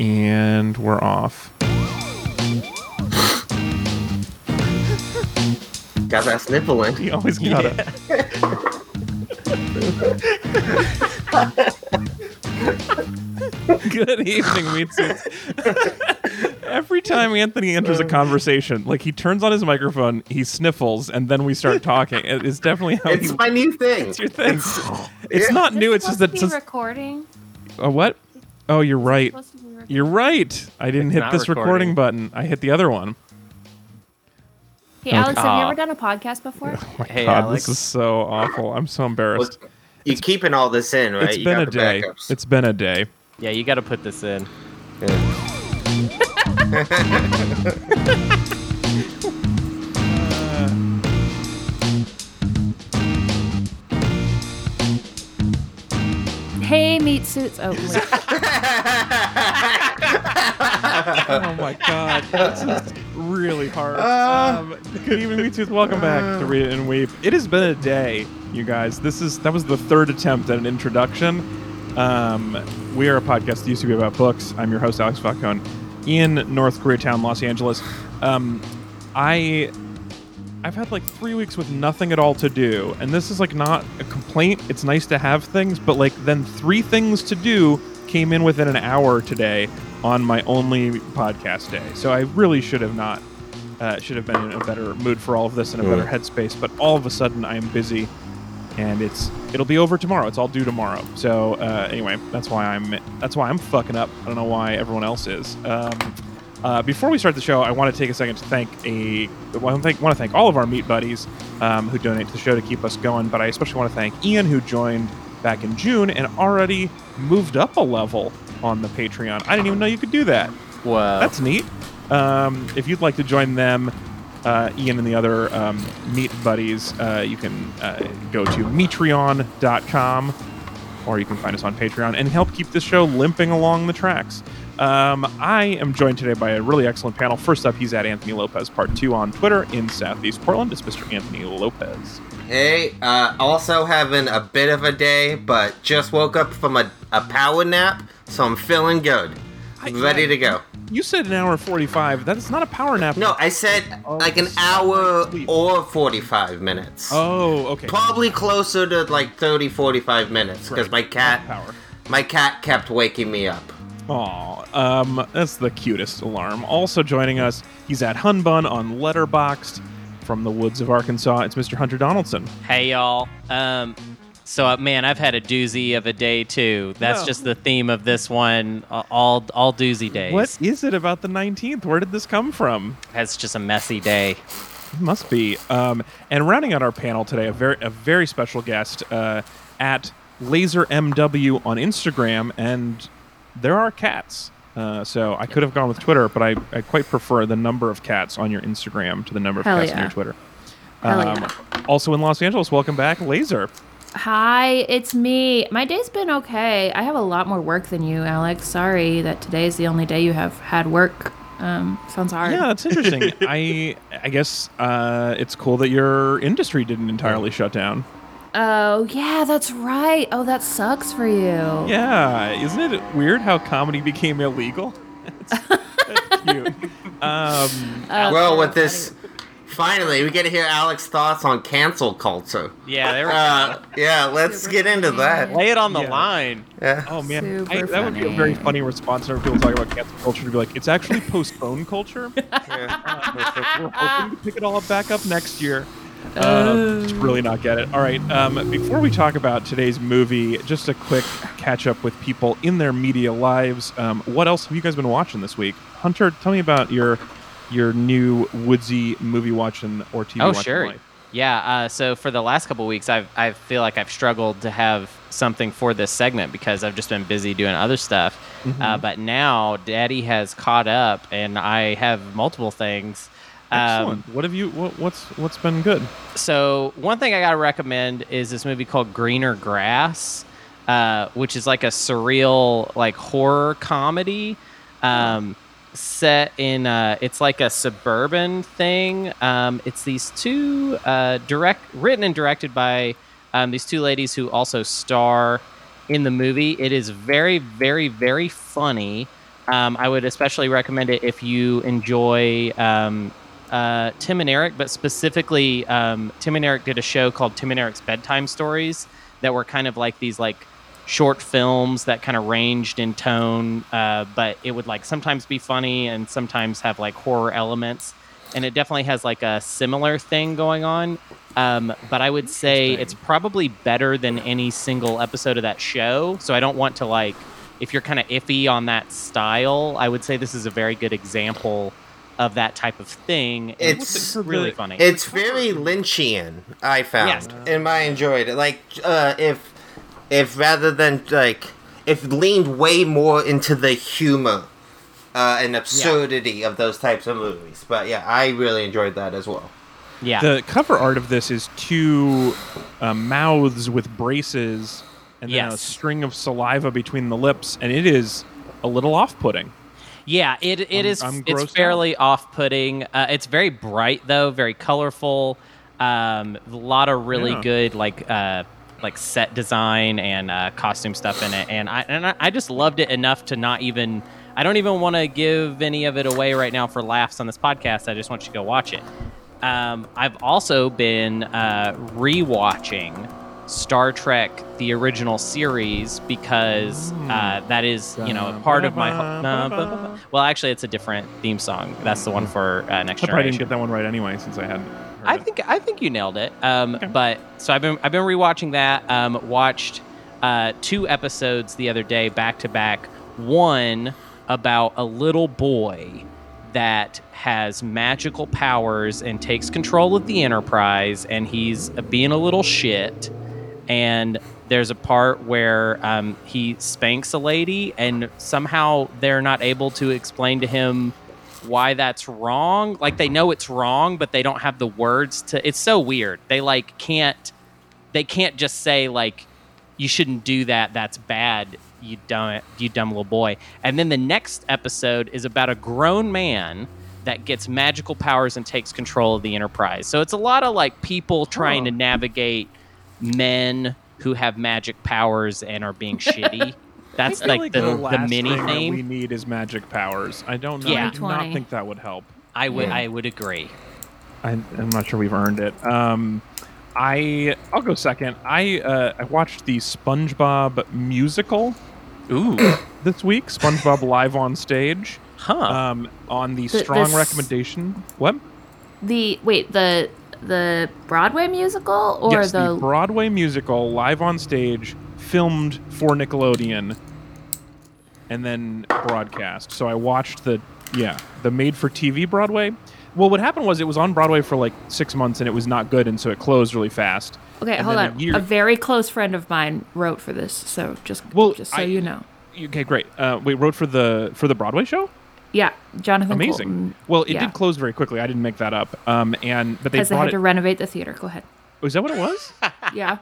And we're off. Got that sniffle in. You always gotta. Good evening, meat suits. Every time Anthony enters a conversation, like he turns on his microphone, he sniffles, and then we start talking. It- It's definitely how It's he, my new thing. it's your thing. It's not new. It's just that. Is Since, recording. uh, what? Oh, you're right. Supposed to be recording. You're right. I didn't It's hit not this recording. recording. button. I hit the other one. Hey, Alex, have you Aw. ever done a podcast before? Oh my Hey, god, Alex. this is so awful. I'm so embarrassed. Well, you keeping all this in, right? It's You been got a the day. backups. It's been a day. Yeah, you got to put this in. Yeah. hey, meat suits. Oh, wait. Oh my god, this is really hard. Uh. um, good evening, me too. Welcome back to Read It and Weep. It has been a day, you guys. This is that was the third attempt at an introduction. Um, we are a podcast that used to be about books. I'm your host, Alex Falcone, in North Koreatown, Los Angeles. Um, I I've had like three weeks with nothing at all to do, and this is like not a complaint. It's nice to have things, but like then three things to do came in within an hour today on my only podcast day. So I really should have not uh, should have been in a better mood for all of this and a better headspace. But all of a sudden, I am busy, and it's it'll be over tomorrow. It's all due tomorrow. So uh, anyway, that's why I'm that's why I'm fucking up. I don't know why everyone else is. Um, uh, before we start the show, I want to take a second to thank a I want to thank, want to thank all of our meat buddies um, who donate to the show to keep us going. But I especially want to thank Ian who joined back in June and already moved up a level on the Patreon. I didn't even know you could do that. Wow, That's neat. Um, if you'd like to join them, uh, Ian and the other um, meat buddies, uh, you can uh, go to metreon.com or you can find us on Patreon and help keep this show limping along the tracks. Um, I am joined today by a really excellent panel. First up, he's at Anthony Lopez Part 2 on Twitter in Southeast Portland. It's Mr. Anthony Lopez. Hey, uh, also having a bit of a day, but just woke up from a, a power nap, so I'm feeling good. I- Ready to go. You said an hour 45. That is not a power nap. No, I said Oh, like an so hour sleep. or 45 minutes. Oh, okay. Probably closer to like 30, 45 minutes because Right. my cat, Power. my cat kept waking me up. Aw, um, that's the cutest alarm. Also joining us, he's at Hunbun on Letterboxd from the woods of Arkansas. It's Mr. Hunter Donaldson. Hey, y'all. Um, so, uh, man, I've had a doozy of a day, too. That's No. just the theme of this one. uh, All all doozy days. What is it about the 19th? Where did this come from? It's just a messy day. It must be. Um, and rounding out our panel today, a very a very special guest uh, at LaserMW on Instagram, and there are cats. Uh, so I could have gone with Twitter, but I, I quite prefer the number of cats on your Instagram to the number of Hell cats on your Twitter. Hell Um, Also in Los Angeles, welcome back, Laser. Hi, it's me. My day's been okay. I have a lot more work than you, Alex. Sorry that today is the only day you have had work. Um, sounds hard. Yeah, that's interesting. I I guess uh, it's cool that your industry didn't entirely shut down. Oh, yeah, that's right. Oh, that sucks for you. Yeah, isn't it weird how comedy became illegal? That's, that's cute. Um, Uh, well, with that's this, finally, we get to hear Alex's thoughts on cancel culture. Yeah, there we Uh, yeah, let's Super get into that. Lay it on the Yeah. line. Yeah. oh man, I, that would be a very funny response whenever people talk about cancel culture to be like, it's actually postpone culture. Yeah. Uh, we're hoping to pick it all back up next year. Uh, just really not get it. All right. Um, before we talk about today's movie, just a quick catch up with people in their media lives. Um, what else have you guys been watching this week? Hunter, tell me about your your new woodsy movie watching or TV Oh, watching sure. life. Yeah. Uh, so for the last couple weeks, I've I feel like I've struggled to have something for this segment because I've just been busy doing other stuff. Mm-hmm. Uh, but now Daddy has caught up, and I have multiple things. Um, Excellent. what have you? What, what's what's been good? so one thing I gotta recommend is this movie called Greener Grass, uh, which is like a surreal like horror comedy. Um, set in uh, it's like a suburban thing. Um, it's these two uh, direct written and directed by um, these two ladies who also star in the movie. It is very, very, very funny. Um, I would especially recommend it if you enjoy um, uh, Tim and Eric, but specifically, um, Tim and Eric did a show called Tim and Eric's Bedtime Stories that were kind of like these like short films that kind of ranged in tone, uh, but it would like sometimes be funny and sometimes have like horror elements. And it definitely has like a similar thing going on. Um, but I would say it's probably better than any single episode of that show. So I don't want to like, if you're kind of iffy on that style, I would say this is a very good example of that type of thing. and It's really funny. It's very Lynchian. I found, and I enjoyed it. Like, uh, if if rather than like, if leaned way more into the humor uh, and absurdity of those types of movies. But yeah, I really enjoyed that as well. yeah. The cover art of this is two uh, mouths with braces and then a string of saliva between the lips, and it is a little off-putting. Yeah, it it I'm- is- I'm It's grossed fairly off-putting. Uh, it's very bright though, very colorful. Um, a lot of really Yeah. good like uh, like set design and uh, costume stuff in it, and I and I- just loved it enough to not even. I don't even want to give any of it away right now for laughs on this podcast. I just want you to go watch it. Um, I've also been uh, rewatching Star Trek: The Original Series because uh, that is you know a part of my. ho- well, actually, it's a different theme song. That's the one for uh, Next I probably didn't get that one right anyway, since I hadn't. Heard I think I think you nailed it. Um, But so I've been I've been rewatching that. Um, watched uh, two episodes the other day back to back. One about a little boy that has magical powers and takes control of the Enterprise, and he's being a little shit. And there's a part where um, he spanks a lady, and somehow they're not able to explain to him why that's wrong. Like they know it's wrong, but they don't have the words to. It's so weird. They like can't. They can't just say like, "You shouldn't do that. That's bad." You dumb, you dumb little boy. And then the next episode is about a grown man that gets magical powers and takes control of the Enterprise. So it's a lot of like people trying oh. to navigate men who have magic powers and are being shitty. That's I feel like, the, the, last mini thing that we need is magic powers. I don't know. Yeah. I do not think that would help. I would Yeah. I would agree. I, I'm not sure we've earned it. Um, I I'll go second. I uh, I watched the SpongeBob musical Ooh. this week. SpongeBob live on stage. Huh. Um, on the The- strong this- recommendation. What? The wait the the Broadway musical or yes, the, the Broadway musical live on stage, filmed for Nickelodeon, and then broadcast. So I watched the yeah the made for TV Broadway. Well, what happened was it was on Broadway for like six months and it was not good, and so it closed really fast. okay and hold then a on year- a very close friend of mine wrote for this so just Well, just so I- you know Okay, great. Uh, wait, wrote for the for the Broadway show. yeah Jonathan Amazing. Coulton, Well, it yeah. did close very quickly. I didn't make that up. Um, and but they they had it. to renovate the theater go ahead Was that what it was? yeah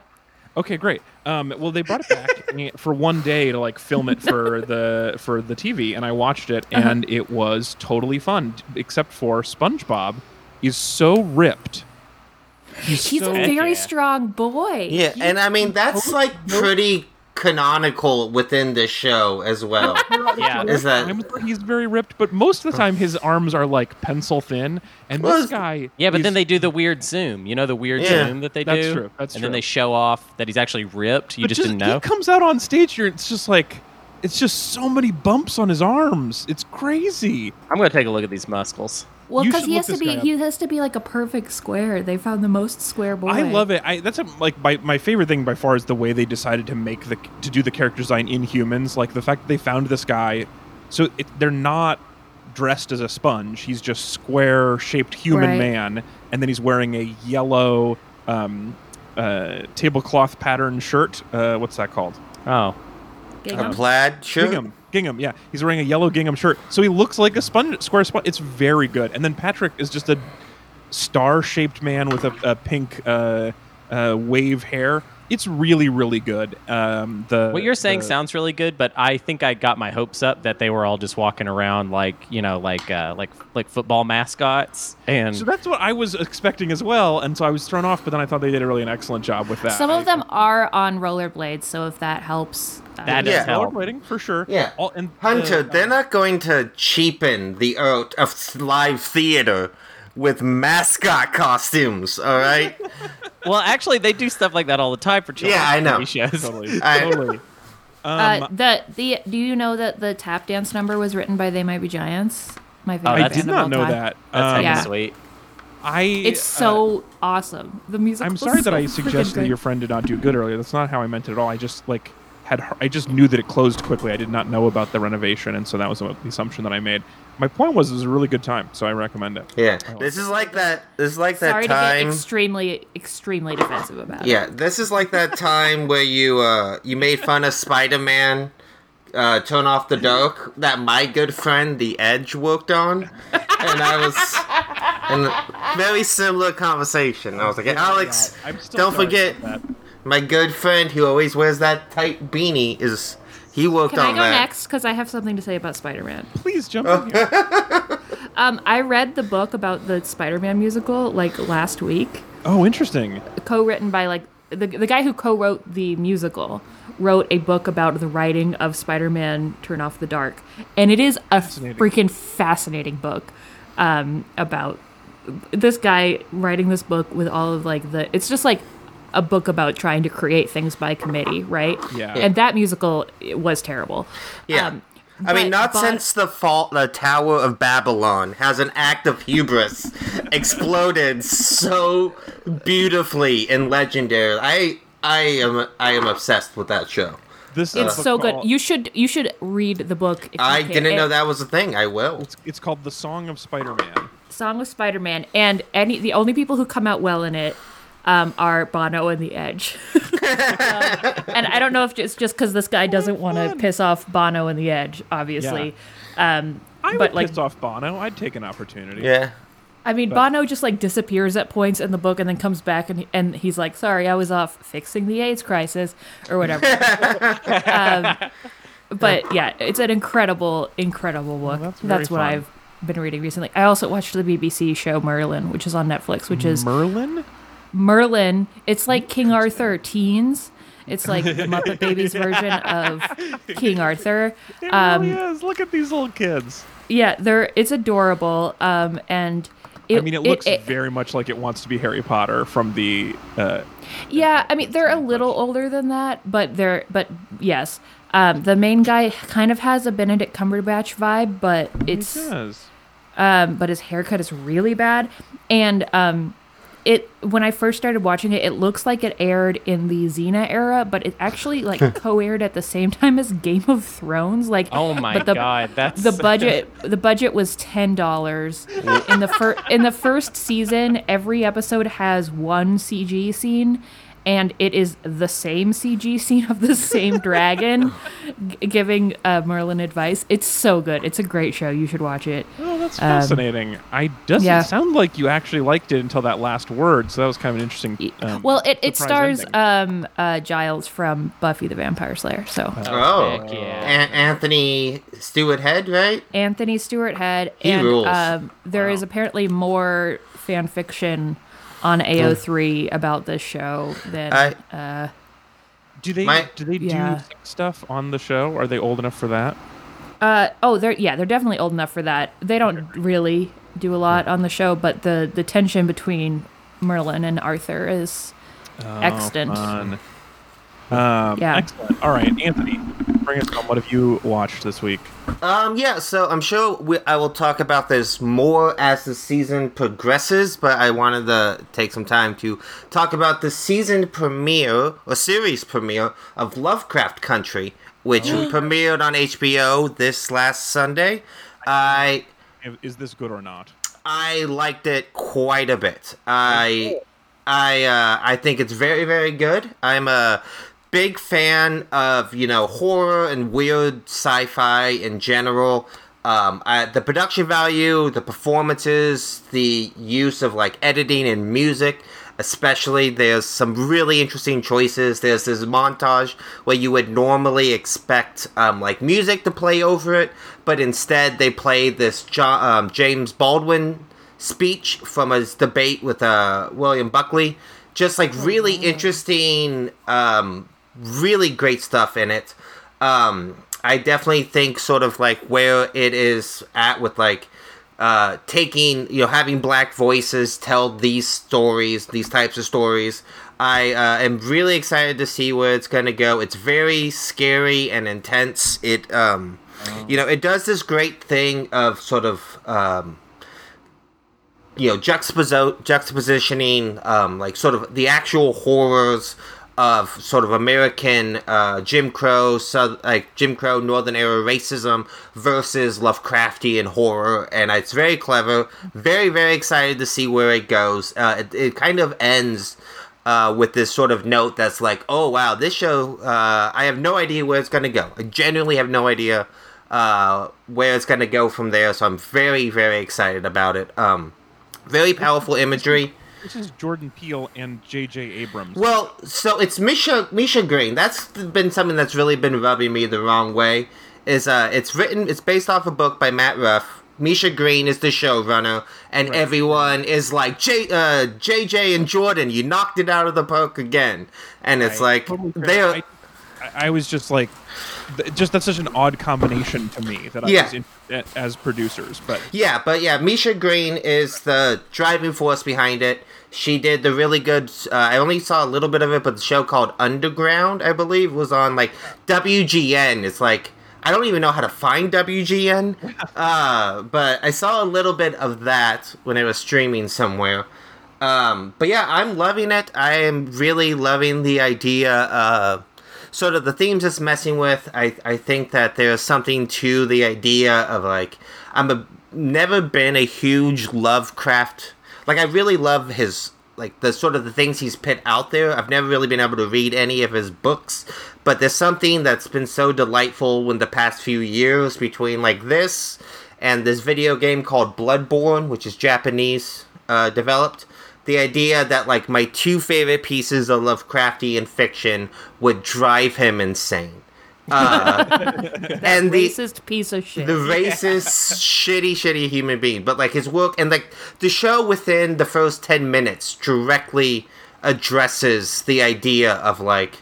Okay, great. Um, well, they brought it back for one day to like film it for the for the TV, and I watched it, Uh-huh. and it was totally fun, except for SpongeBob is so ripped. He's, he's so, a very yeah. strong boy Yeah, He- and I mean that's like pretty canonical within the show as well. yeah. Is that he's very ripped, but most of the time his arms are like pencil thin, and Well, this guy. Yeah, but then they do the weird zoom. You know the weird Yeah, zoom that they that's do. true, that's and true. then they show off that he's actually ripped. You but just, didn't know. He comes out on stage here. It's just like, it's just so many bumps on his arms. It's crazy. I'm gonna take a look at these muscles. Well because he has to be he has to be like a perfect square they found the most square boy I love it. I that's a, like my, my favorite thing by far is the way they decided to make the to do the character design in humans. Like the fact that they found this guy, so it, they're not dressed as a sponge. He's just square shaped human Right. man, and then he's wearing a yellow um, uh, tablecloth pattern shirt. Uh, what's that called? Oh, a plaid shirt? Gingham. Gingham, yeah. He's wearing a yellow gingham shirt. So he looks like a sponge, square sponge. It's very good. And then Patrick is just a star shaped man with a, a pink uh, uh, wave hair. It's really really good. Um, the What you're saying the- sounds really good, but I think I got my hopes up that they were all just walking around like you know, like uh, like like football mascots, and So that's what I was expecting as well, and so I was thrown off. But then I thought they did a really an excellent job with that. Some I- of them are on rollerblades, so if that helps. uh, That Yeah. help. rollerblading for sure. Yeah. All, and Hunter, the- they're not going to cheapen the art of live theater with mascot costumes, all right? well, actually, they do stuff like that all the time for children. Yeah, I know. shows. totally, I- totally. uh, Um, the the do you know that the tap dance number was written by They Might Be Giants? My favorite Oh, I that's- did not know time. that. That's Um, Yeah. sweet. I. It's uh, so awesome. The music. I'm was sorry that I suggested that your friend did not do good earlier. That's not how I meant it at all. I just like had I just knew that it closed quickly. I did not know about the renovation, and so that was the assumption that I made. My point was it was a really good time, so I recommend it. Yeah. This is like that this is like Sorry that to get extremely extremely defensive about it. Yeah, this is like that time where you uh you made fun of Spider-Man uh turn off the dark that my good friend the Edge worked on. And I was and very similar conversation. I was like, Alex, I'm still don't sorry forget about that. my good friend who always wears that tight beanie is he worked Can I go that. next? Because I have something to say about Spider-Man. Please jump in here. Um, I read the book about the Spider-Man musical like last week, Oh, interesting. co-written by like the the guy who co-wrote the musical wrote a book about the writing of Spider-Man Turn Off the Dark, and it is a Fascinating. freaking fascinating book um, about this guy writing this book with all of like the it's just like a book about trying to create things by committee, right? Yeah. And that musical it was terrible. Yeah. Um, I mean, not but- since the fall, the Tower of Babylon has an act of hubris exploded so beautifully and legendary. I, I am, I am obsessed with that show. This It's is so book good. called- You should you should read the book. If I can. didn't know that was a thing. I will. It's, it's called The Song of Spider-Man. Song of Spider-Man, and any the only people who come out well in it um, are Bono and The Edge. Um, and I don't know if it's just because this guy doesn't want to piss off Bono and The Edge, obviously. Um, I but would like, piss off Bono. I'd take an opportunity. Yeah. I mean, Bono just like disappears at points in the book and then comes back and and he's like, "Sorry, I was off fixing the AIDS crisis or whatever." um, but yeah, it's an incredible, incredible book. that's that's what fun. I've been reading recently. I also watched the BBC show Merlin, which is on Netflix, which is Merlin. Merlin. It's like King Arthur teens. It's like the Muppet Babies version of King Arthur. It Um, really is. Look at these little kids. Yeah, they're it's adorable. Um, and it, I mean, it looks it- very much like it wants to be Harry Potter from the. Uh, Yeah, I mean they're a little older than that, but they're but yes. Um, the main guy kind of has a Benedict Cumberbatch vibe, but it's um, but his haircut is really bad. And um, it when I first started watching it, it looks like it aired in the Xena era, but it actually like co-aired at the same time as Game of Thrones. Like Oh my but the, god, that's the budget the budget was ten dollars in the first in the first season. Every episode has one CG scene, and it is the same CG scene of the same dragon g- giving uh, Merlin advice. It's so good. It's a great show. You should watch it. Oh, that's fascinating. I doesn't yeah. sound like you actually liked it until that last word, so that was kind of an interesting. Um, well, it, it stars um, uh, Giles from Buffy the Vampire Slayer. So Oh, heck yeah. An- Anthony Stewart Head, right? Anthony Stewart Head, He and rules. um, there is apparently more fan fiction on AO3 about this show than I- do they my- do they Yeah. do stuff on the show? Are they old enough for that? Uh, oh, they're yeah, they're definitely old enough for that. They don't really do a lot on the show, but the the tension between Merlin and Arthur is extant. Oh, fun. Um, Yeah. Excellent. All right, Anthony, bring us on. What have you watched this week? Um, yeah, so I'm sure we, I will talk about this more as the season progresses, but I wanted to take some time to talk about the season premiere, or series premiere, of Lovecraft Country, which premiered on HBO this last Sunday. I Is this good or not? I liked it quite a bit. I I uh, I think it's very very good. I'm a big fan of you know horror and weird sci-fi in general. Um, I, the production value, the performances, the use of like editing and music. especially. There's some really interesting choices. There's this montage where you would normally expect um, like music to play over it, but instead they play this jo- um, James Baldwin speech from his debate with uh, William Buckley. Just like really interesting, um, really great stuff in it. Um, I definitely think sort of like where it is at with like uh, taking you know having black voices tell these stories, these types of stories. I uh, am really excited to see where it's gonna go. It's very scary and intense. It um, you know, it does this great thing of sort of um, you know juxtaposi- juxtapositioning um, like sort of the actual horrors of sort of American uh, Jim Crow, so, like Jim Crow Northern era racism versus Lovecraftian horror, and it's very clever. Very very excited to see where it goes. Uh, it, it kind of ends. Uh, with this sort of note that's like, oh wow, this show, uh, I have no idea where it's gonna go. I genuinely have no idea uh, where it's gonna go from there. So I'm very, very excited about it. Um, very powerful imagery. This is Jordan Peele and J.J. Abrams. Well, so it's Misha Misha Green. That's been something that's really been rubbing me the wrong way. Is uh, it's written, it's based off a book by Matt Ruff. Misha Green is the showrunner, and Right. everyone is like, J, uh, JJ and Jordan, you knocked it out of the park again. And it's like, Totally they're. I, I- I was just like, just that's such an odd combination to me that I Yeah. was in, as producers. But Yeah, but yeah, Misha Green is the driving force behind it. She did the really good. Uh, I only saw a little bit of it, but the show called Underground, I believe, was on like WGN. It's like I don't even know how to find WGN, uh, but I saw a little bit of that when it was streaming somewhere. Um, but yeah, I'm loving it. I am really loving the idea. Uh, sort of the themes it's messing with. I I think that there's something to the idea of like I'm a never been a huge Lovecraft. Like I really love his like the sort of the things he's put out there. I've never really been able to read any of his books, but there's something that's been so delightful in the past few years between like this and this video game called Bloodborne, which is Japanese uh, developed. The idea that like my two favorite pieces of Lovecraftian fiction would drive him insane. Uh, and the Racist piece of shit. the racist, shitty, shitty human being. But like his work and like the show within the first ten minutes directly addresses the idea of like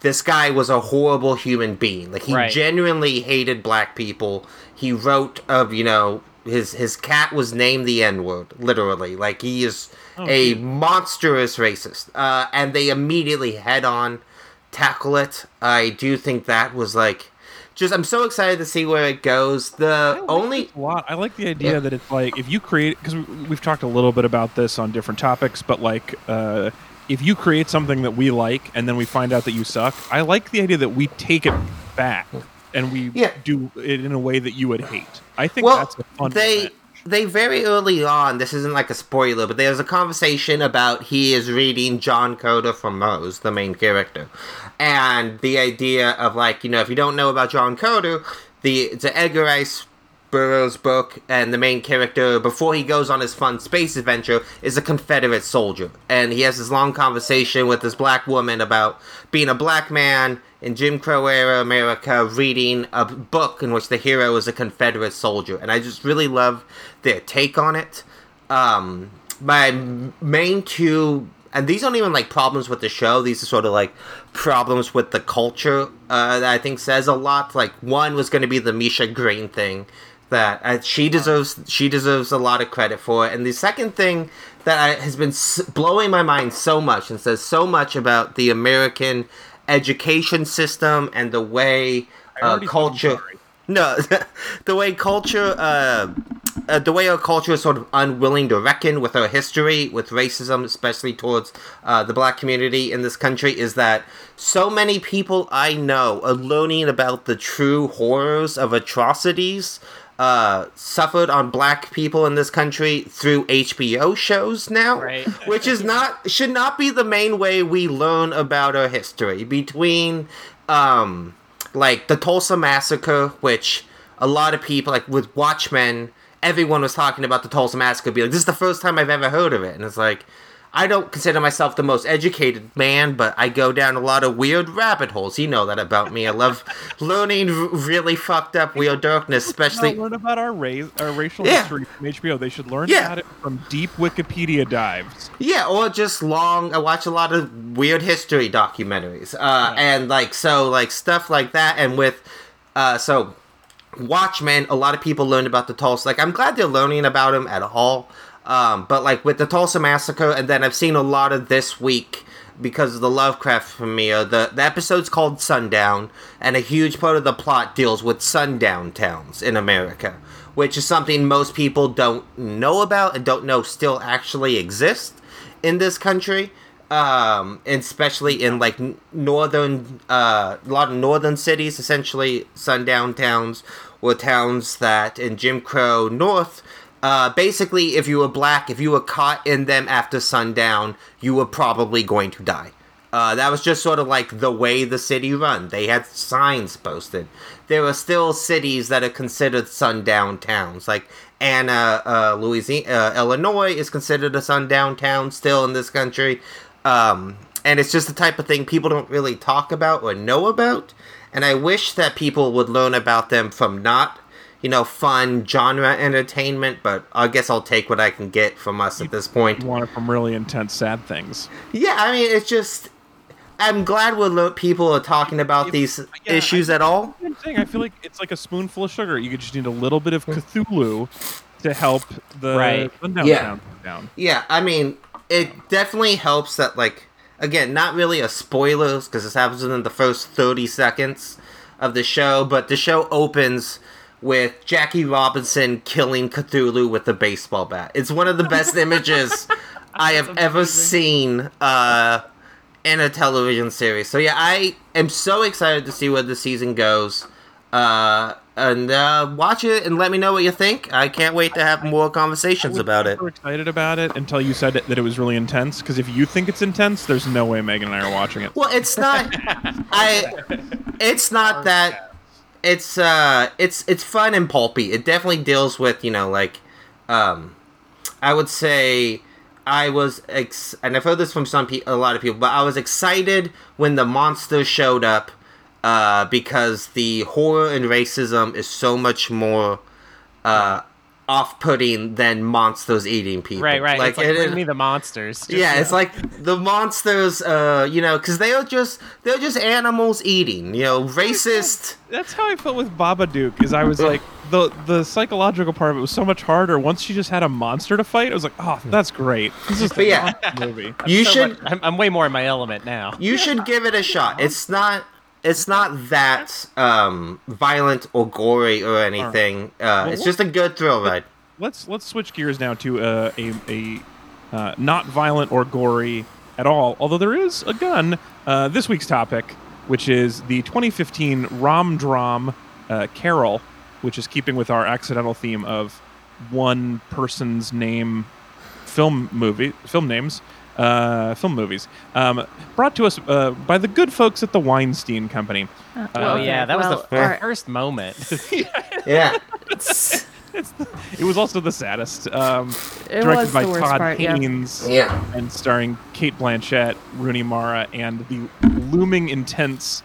this guy was a horrible human being. Like he Right. genuinely hated black people. He wrote of you know his his cat was named the N word literally. Like he is a monstrous racist. Uh, and they immediately head on tackle it. I do think that was like just I'm so excited to see where it goes. The only a lot. I like the idea Yeah. that it's like if you create because we've talked a little bit about this on different topics, but like uh, if you create something that we like and then we find out that you suck, I like the idea that we take it back and we Yeah. do it in a way that you would hate. I think well, that's a fun. they revenge. They very early on. This isn't like a spoiler, but there's a conversation about he is reading John Carter from Rose, the main character, and the idea of like you know if you don't know about John Carter, the the Edgar Rice Burroughs book, and the main character before he goes on his fun space adventure is a Confederate soldier, and he has this long conversation with this black woman about being a black man in Jim Crow era America reading a book in which the hero is a Confederate soldier, and I just really love their take on it. Um, my main two, and these aren't even like problems with the show; these are sort of like problems with the culture uh, that I think says a lot. Like one was going to be the Misha Green thing that uh, she deserves. She deserves a lot of credit for it, and the second thing that I, has been s- blowing my mind so much and says so much about the American education system and the way uh, already said I'm culture. No, the way culture, uh, uh, the way our culture is sort of unwilling to reckon with our history, with racism, especially towards uh, the black community in this country, is that so many people I know are learning about the true horrors of atrocities uh, suffered on black people in this country through HBO shows now, Right. which is not should not be the main way we learn about our history. Between um, like the Tulsa massacre, which a lot of people like with Watchmen, everyone was talking about the Tulsa massacre. Be like, this is the first time I've ever heard of it, and it's like. I don't consider myself the most educated man, but I go down a lot of weird rabbit holes. You know that about me. I love learning r- really fucked up weird darkness, especially. learn about our race, our racial Yeah. history from HBO. They should learn Yeah. about it from deep Wikipedia dives. Yeah, or just long. I watch a lot of weird history documentaries, uh, and like so, like stuff like that. And with, uh, so Watchmen, a lot of people learned about the Tulsa. Like, I'm glad they're learning about him at all. Um, but like with the Tulsa massacre, and then I've seen a lot of this week because of the Lovecraft premiere. The the episode's called Sundown, and a huge part of the plot deals with sundown towns in America, which is something most people don't know about and don't know still actually exist in this country. Um, especially in like northern, uh, a lot of northern cities, essentially sundown towns, or towns that in Jim Crow North uh, basically, if you were black, if you were caught in them after sundown, you were probably going to die. Uh, that was just sort of like the way the city run. They had signs posted. There are still cities that are considered sundown towns, like Anna, uh, Louisiana, uh, Illinois is considered a sundown town still in this country. Um, and it's just the type of thing people don't really talk about or know about. And I wish that people would learn about them from not you know, fun genre entertainment, but I guess I'll take what I can get from us at this point. You want it from really intense, sad things. Yeah, I mean, it's just. I'm glad we're lo- people are talking about these yeah, issues at all. I'm saying, I feel like it's like a spoonful of sugar. You just need a little bit of Cthulhu to help the Right. sundown Yeah. town down. Yeah, I mean, it definitely helps that, like, again, not really a spoilers because this happens within the first 30 seconds of the show, but the show opens with Jackie Robinson killing Cthulhu with a baseball bat. It's one of the best images I have ever seen uh, in a television series. So, yeah, I am so excited to see where the season goes. Uh, and uh, watch it and let me know what you think. I can't wait to have more conversations about it. super excited about it until you said it, that it was really intense. Because if you think it's intense, there's no way Megan and I are watching it. Well, it's not. I. It's not that. It's uh. It's it's fun and pulpy. It definitely deals with you know like, um, I would say. I was ex- and I've heard this from some pe- a lot of people, but I was excited when the monster showed up, uh, because the horror and racism is so much more, uh, off-putting than monsters eating people. Right, right. it's like it bring is- me the monsters. Just- yeah, it's like the monsters, uh, you know, because they are just they're just animals eating. You know, racist. That's how I felt with Babadook. Is I was like the the psychological part of it was so much harder once she just had a monster to fight. I was like, oh, that's great. This is But a yeah. monster movie. You So should much- I'm, I'm way more in my element now. you should give it a shot. It's not it's not that um violent or gory or anything. Uh, it's just a good thrill ride. Let's let's switch gears now to uh, a a uh, not violent or gory at all. Although there is a gun. Uh, this week's topic, which is the 2015 Rom Drom uh, Carol, which is keeping with our accidental theme of one person's name film movie film names uh, film movies um, brought to us uh, by the good folks at the Weinstein Company. Oh Okay, yeah, that was well, the all right. first moment. Yeah, It was also the saddest. Um, It directed was by the worst Todd part. Haynes yeah. and starring Cate Blanchett, Rooney Mara, and the looming intense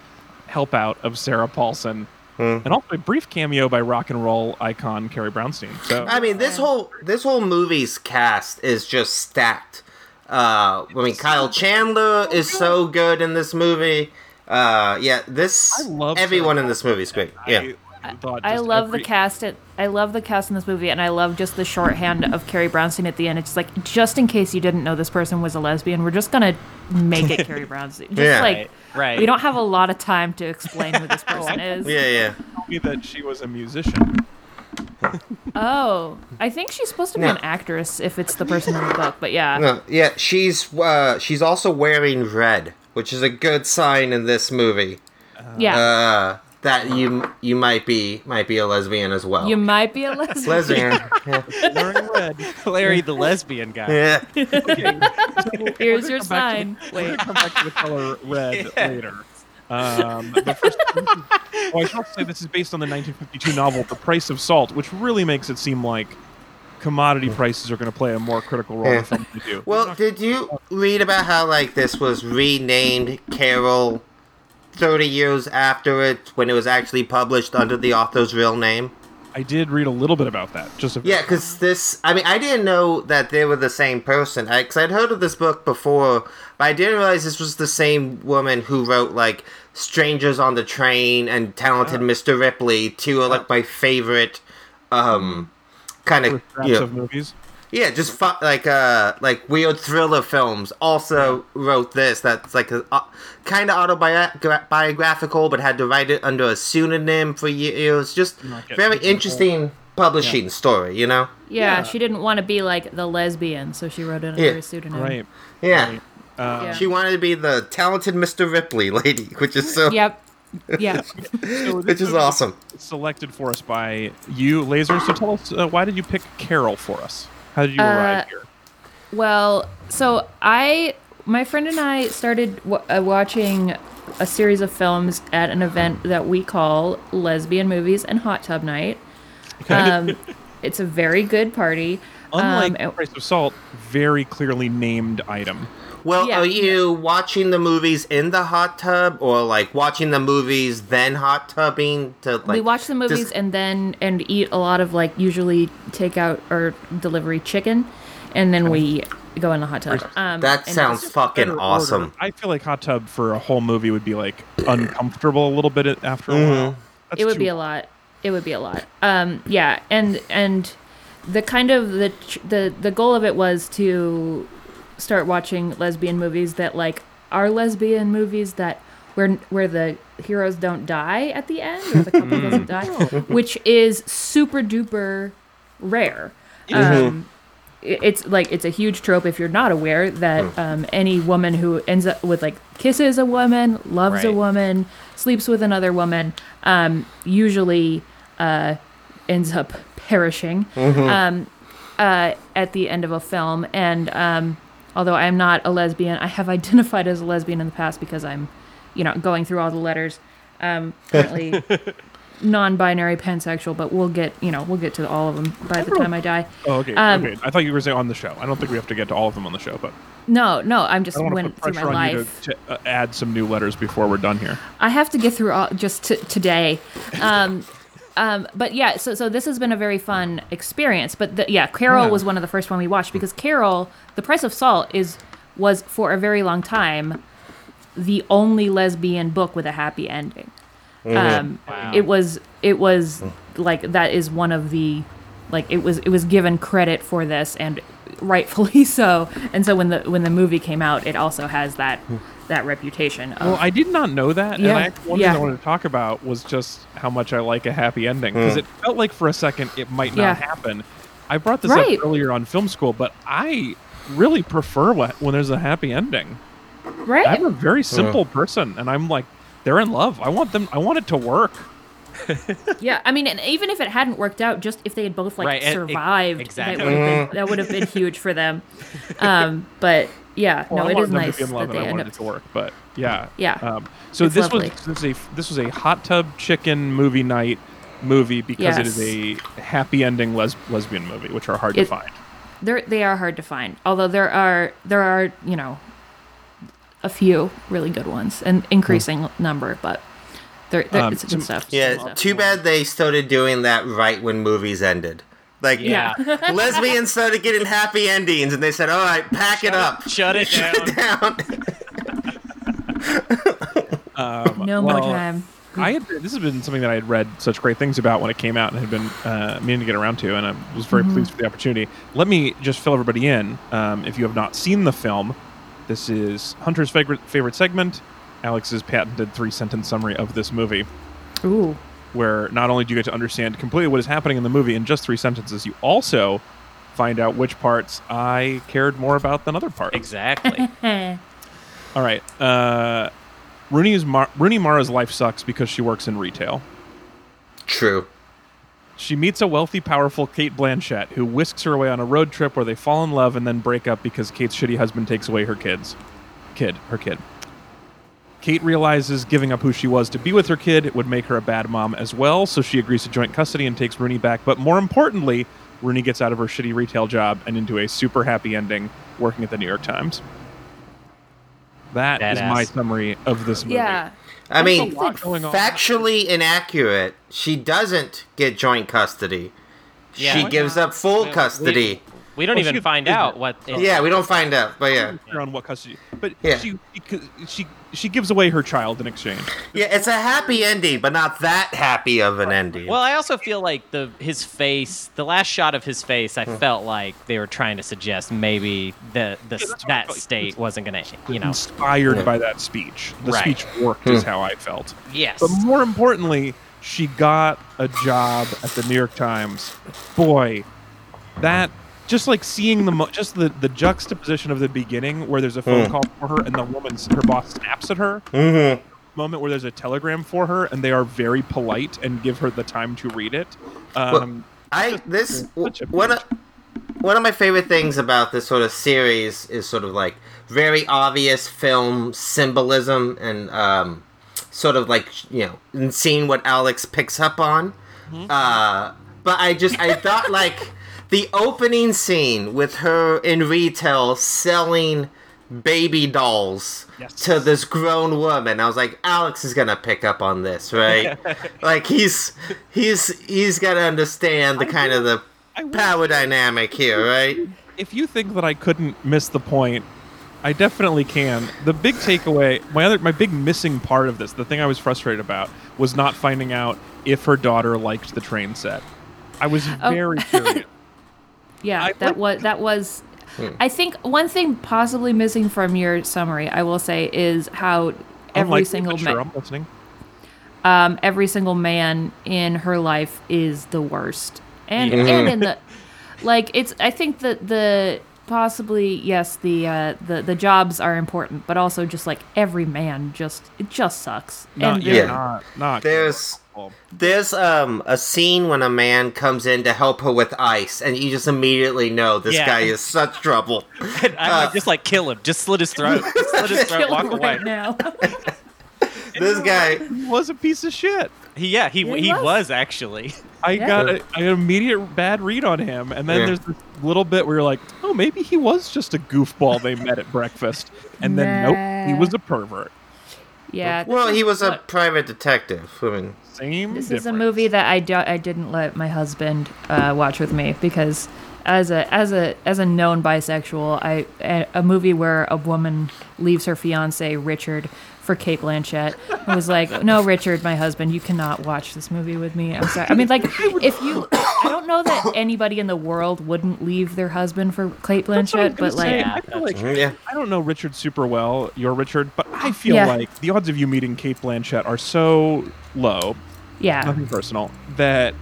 help out of Sarah Paulson. Hmm. And also a brief cameo by rock and roll icon Carrie Brownstein. So I mean, this whole this whole movie's cast is just stacked. Uh, I mean, Kyle Chandler is so good in this movie. Uh, yeah, this I love everyone Sarah in this movie is great. Yeah. I, I love every- the cast. It, I love the cast in this movie, and I love just the shorthand of Carrie Brownstein at the end. It's like just in case you didn't know this person was a lesbian, we're just gonna make it Carrie Brownstein. Just Yeah. like Right, right. we don't have a lot of time to explain who this person is. Yeah, yeah. Tell me that she was a musician. Oh, I think she's supposed to be No. an actress if it's the person in the book. But yeah, No, yeah, she's uh, she's also wearing red, which is a good sign in this movie. yeah, Uh, that you you might be might be a lesbian as well. you might be a lesbian. lesbian. yeah. Wearing red. Larry, the lesbian guy. yeah. Here's your Come back to sign. we're Wait, come back to the color red later. Um, but first, oh, I should say this is based on the 1952 novel *The Price of Salt*, which really makes it seem like commodity prices are going to play a more critical role Yeah. than they do. Well, did you read about how like this was renamed Carol 30 years after it when it was actually published under the author's real name? I did read a little bit about that. Just a, Yeah, because this, I mean, I didn't know that they were the same person. Because I'd heard of this book before, but I didn't realize this was the same woman who wrote, like, Strangers on the Train and Talented Mr. Ripley, two are, like, my favorite, um, kind of, scraps you know, of movies. yeah, just fu- like, uh, like weird thriller films. Also wrote this that's, like, a, uh, kind of autobiographical, but had to write it under a pseudonym for years. Just Not get very interesting publishing story, you know? Yeah, Yeah. she didn't want to be like the lesbian, so she wrote it under Yeah. a pseudonym. Right. Yeah. Right. Uh, Yeah. She wanted to be the talented Mr. Ripley lady, which is so, Yep. Yeah. so which is awesome. Selected for us by you, Laser. So tell us, uh, why did you pick Carol for us? How did you Uh, arrive here? Well, so I, my friend and I started w- uh, watching a series of films at an event that we call Lesbian Movies and Hot Tub Night. Um, it's a very good party. Unlike um, Price of Salt, very clearly named item. Well, Yeah. are you watching the movies in the hot tub, or like watching the movies then hot tubbing to like? we watch the movies just- and then and eat a lot of like usually takeout or delivery chicken, and then we go in the hot tub. Um, that sounds fucking awesome. order. I feel like hot tub for a whole movie would be like uncomfortable a little bit after a Mm-hmm. while. That's it would too- be a lot it would be a lot um yeah and and the kind of the ch- the the goal of it was to start watching lesbian movies that like are lesbian movies that where where the heroes don't die at the end or the couple doesn't die which is super duper rare. Um it- it's like it's a huge trope if you're not aware that um, any woman who ends up with like kisses a woman loves a woman sleeps with another woman um, usually uh, ends up perishing. Um, uh, at the end of a film. And um, although i'm not a lesbian i have identified as a lesbian in the past because i'm you know going through all the letters um, currently non-binary pansexual but we'll get you know we'll get to all of them by the time i die Oh, okay. Um, okay. I thought you were saying on the show. I don't think we have to get to all of them on the show, but No, no, I'm just I want to went through my on life. you to, to uh, add some new letters before we're done here. I have to get through all just t- today. Um, um, but yeah, so so this has been a very fun experience. But the, yeah, Carol Yeah. was one of the first one we watched because Carol, The Price of Salt, is was for a very long time the only lesbian book with a happy ending. Um, Wow. It was it was like that is one of the like it was it was given credit for this and rightfully so. And so when the when the movie came out, it also has that that reputation. Of, Well, I did not know that, yeah, and Yeah, I, one yeah. thing I wanted to talk about was just how much I like a happy ending because it felt like for a second it might not Yeah. happen. I brought this Right. up earlier on film school, but I really prefer wh- when there's a happy ending. right? I'm a very simple person, and I'm like, they're in love. I want them. I want it to work. Yeah, I mean, and even if it hadn't worked out, just if they had both like Right, and- survived, exactly. that would have been that would have been huge for them. Um, but yeah, Well, no, I it wanted is them nice to be in love, that and they I wanted up. it to work. But yeah, Yeah. Um, so It's this lovely. was this was a this was a hot tub chicken movie night movie because it is a happy ending les- lesbian movie, which are hard It- to find. They're they are hard to find. Although there are there are you know a few really good ones, an increasing number, but they're, they're Um, it's good stuff. Yeah, Good stuff. too bad they started doing that right when movies ended. Like, Yeah. lesbians started getting happy endings, and they said, "All right, pack it up, Shut it down. down." Um, No more time. I had this has been something that I had read such great things about when it came out and had been uh, meaning to get around to, and I was very Mm-hmm. pleased for the opportunity. Let me just fill everybody in. Um, if you have not seen the film, this is Hunter's favorite favorite segment, Alex's patented three sentence summary of this movie, Ooh, where not only do you get to understand completely what is happening in the movie in just three sentences, you also find out which parts I cared more about than other parts. Exactly. All right. Uh, Rooney's Mar- Rooney Mara's life sucks because she works in retail. True. She meets a wealthy, powerful Cate Blanchett who whisks her away on a road trip where they fall in love and then break up because Cate's shitty husband takes away her kids. Kid, her kid. Cate realizes giving up who she was to be with her kid would make her a bad mom as well, so she agrees to joint custody and takes Rooney back. But more importantly, Rooney gets out of her shitty retail job and into a super happy ending working at the New York Times. That is Badass. my summary of this movie. Yeah. I There's mean, lot going on. factually inaccurate. She doesn't get joint custody. Yeah. she gives not? up full We- custody. We don't Well, even she- find out what. Yeah, we don't find out, but yeah, Clear on what custody, but Yeah. she, she she she gives away her child in exchange. yeah, it's a happy ending, but not that happy of an ending. Well, I also feel like the his face, the last shot of his face, Hmm. I felt like they were trying to suggest maybe the the that's what I that felt. state wasn't gonna, you know. inspired by that speech. The Right. speech worked, Hmm. is how I felt. Yes. But more importantly, she got a job at the New York Times. Boy, that just like seeing the mo- just the the juxtaposition of the beginning where there's a phone Hmm. call for her and the woman's her boss snaps at her. mm-hmm. Moment where there's a telegram for her and they are very polite and give her the time to read it. Well, Um, I this one of one of my favorite things about this sort of series is sort of like very obvious film symbolism and um, sort of like you know and seeing what Alex picks up on. Uh, but I just I thought like the opening scene with her in retail selling baby dolls Yes. to this grown woman. I was like, Alex is gonna pick up on this, right? like he's he's he's gotta understand the kind of the I will power dynamic here, right? if you think that I couldn't miss the point, I definitely can. The big takeaway, my other, my big missing part of this, the thing I was frustrated about, was not finding out if her daughter liked the train set. I was Oh. very curious. Yeah, I that would- was that was. I think one thing possibly missing from your summary, I will say, is how every Unlikely, single but sure, man, I'm listening. um, every single man in her life is the worst, and Yeah. and in the, like it's. I think that the possibly yes, the uh, the the jobs are important, but also just like every man just it just sucks. Not, and yeah, Yeah. not, not There's cool. there's um a scene when a man comes in to help her with ice, and you just immediately know this Yeah. guy is such trouble. I Uh, would just like kill him, just slit his throat, just slit his throat, kill walk him away. right now. This guy, was a piece of shit. He, yeah, he Yeah, he he was. was actually. I Yeah. got a, an immediate bad read on him, and then Yeah. there's this little bit where you're like, oh, maybe he was just a goofball they met at breakfast, and then nope, he was a pervert. Yeah. well, he is was a what- private detective. I mean, Same. This is a movie that I, do, I didn't let my husband uh, watch with me because as a as a as a known bisexual, I a, a movie where a woman leaves her fiance Richard for Cate Blanchett I was like, "No, Richard, my husband, you cannot watch this movie with me." I'm sorry. I mean, like if you I don't know that anybody in the world wouldn't leave their husband for Cate That's what I was Blanchett, but like. Yeah, I feel like yeah. I don't know Richard super well. You're Richard, but I feel Yeah. like the odds of you meeting Cate Blanchett are so low, yeah. nothing personal, that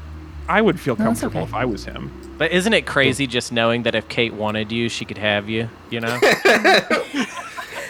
I would feel No, comfortable okay. if I was him. But isn't it crazy just knowing that if Cate wanted you, she could have you? You know?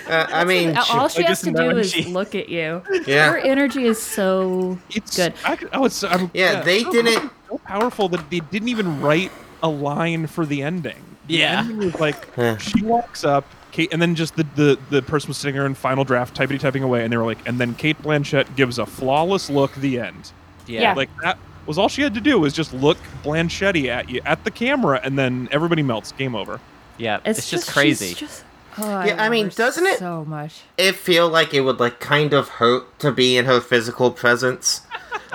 Uh, I mean, All she I has to know do is she- look at you. Yeah. Her energy is so It's good. I, could- oh, it's I'm, Yeah, they so- didn't- so powerful that they didn't even write a line for the ending. The Yeah. ending was like Yeah. she walks up. Cate, and then just the, the, the person was sitting there in final draft, typing typing away, and they were like, and then Cate Blanchett gives a flawless look. The end. Yeah. Like that was all she had to do was just look Blanchetti at you at the camera, and then everybody melts. Game over. Yeah. It's, It's, just, she's crazy. just- oh, Yeah, I love mean, doesn't it- so much? it feel like it would like kind of hurt to be in her physical presence.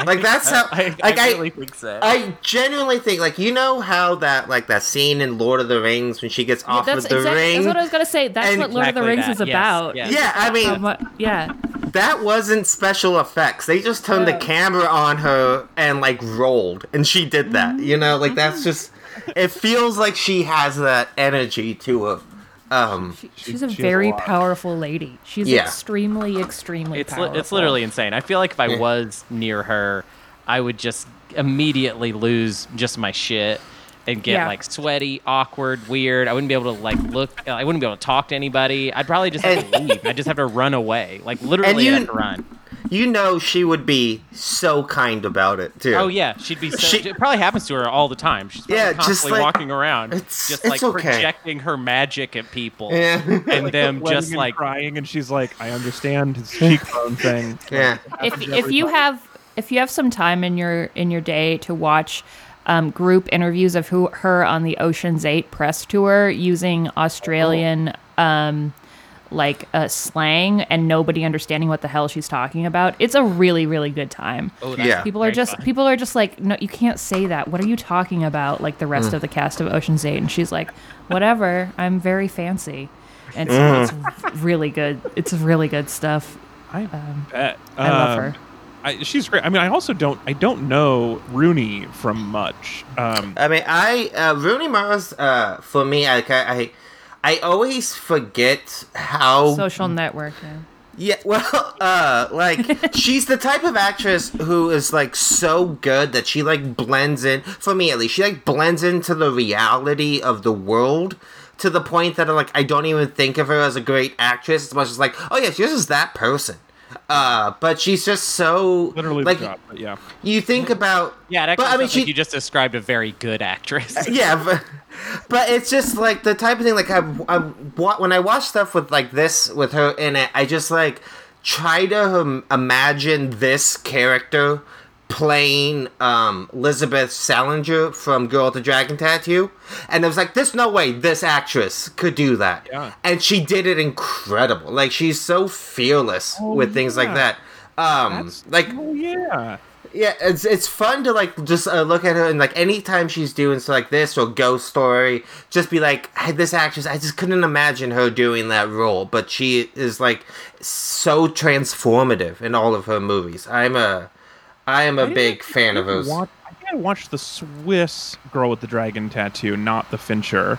Like that's how I, like I I, really think so. I genuinely think like you know how that like that scene in Lord of the Rings when she gets off that's of the exactly ring. that's what I was gonna say. That's and- what Lord of the Rings that, is yes, about. yes. yeah, I mean mu- yeah, that wasn't special effects. They just turned Yeah. the camera on her and like rolled, and she did that. You know, like that's mm-hmm. just. It feels like she has that energy to her. Um, she, She- she's a she has a very powerful lady. She's Yeah. extremely, extremely it's li- it's literally insane. I feel like if I Yeah. was near her, I would just immediately lose just my shit and get Yeah. like sweaty, awkward, weird. I wouldn't be able to like look. I wouldn't be able to talk to anybody. I'd probably just have to leave. I'd just have to run away. Like literally, you- I'd have to run. You know she would be so kind about it too. Oh yeah, she'd be. So, She- it probably happens to her all the time. She's probably Yeah, just constantly like- walking around, It's- just it's like okay. projecting her magic at people, Yeah. and them just him like crying, and she's like, "I understand his cheekbone thing." Yeah. if if you have if you have some time in your in your day to watch um, group interviews of who her on the Ocean's Eight press tour using Australian um, like uh, slang and nobody understanding what the hell she's talking about, it's a really really good time. oh, that's Yeah. People are just fun. people are just like, no, you can't say that. What are you talking about? Like the Mm. rest of the cast of Ocean's Eight, and she's like, whatever. I'm very fancy. And it's, Mm. it's really good. It's really good stuff. I bet. I love Um, her. I, she's great. I mean, I also don't. I don't know Rooney from much. Um, I mean, I uh, Rooney Mara's uh, for me. I, I I always forget how Social network. Yeah. Yeah, well, uh, like she's the type of actress who is like so good that she like blends in. For me, at least, she like blends into the reality of the world to the point that like I don't even think of her as a great actress as much as like, oh yeah, she's just that person. Uh, but she's just so literally like the job. But yeah. you think about yeah. But I mean, sounds like she- you just described a very good actress. yeah, but, but it's just like the type of thing. Like I, I, when I watch stuff with like this with her in it, I just like try to um, imagine this character playing um, Lisbeth Salander from Girl with the Dragon Tattoo, and I was like, "There's no way this actress could do that," Yeah. and she did it incredible. Like she's so fearless Oh, with things like that. Um, That's, like oh yeah. yeah, it's it's fun to like just uh, look at her and like anytime she's doing stuff like this or Ghost Story, just be like, hey, this actress, I just couldn't imagine her doing that role, but she is like so transformative in all of her movies. I'm a, I am a I big fan of hers. Watch, I think I watched the Swiss girl with the dragon tattoo, not the Fincher.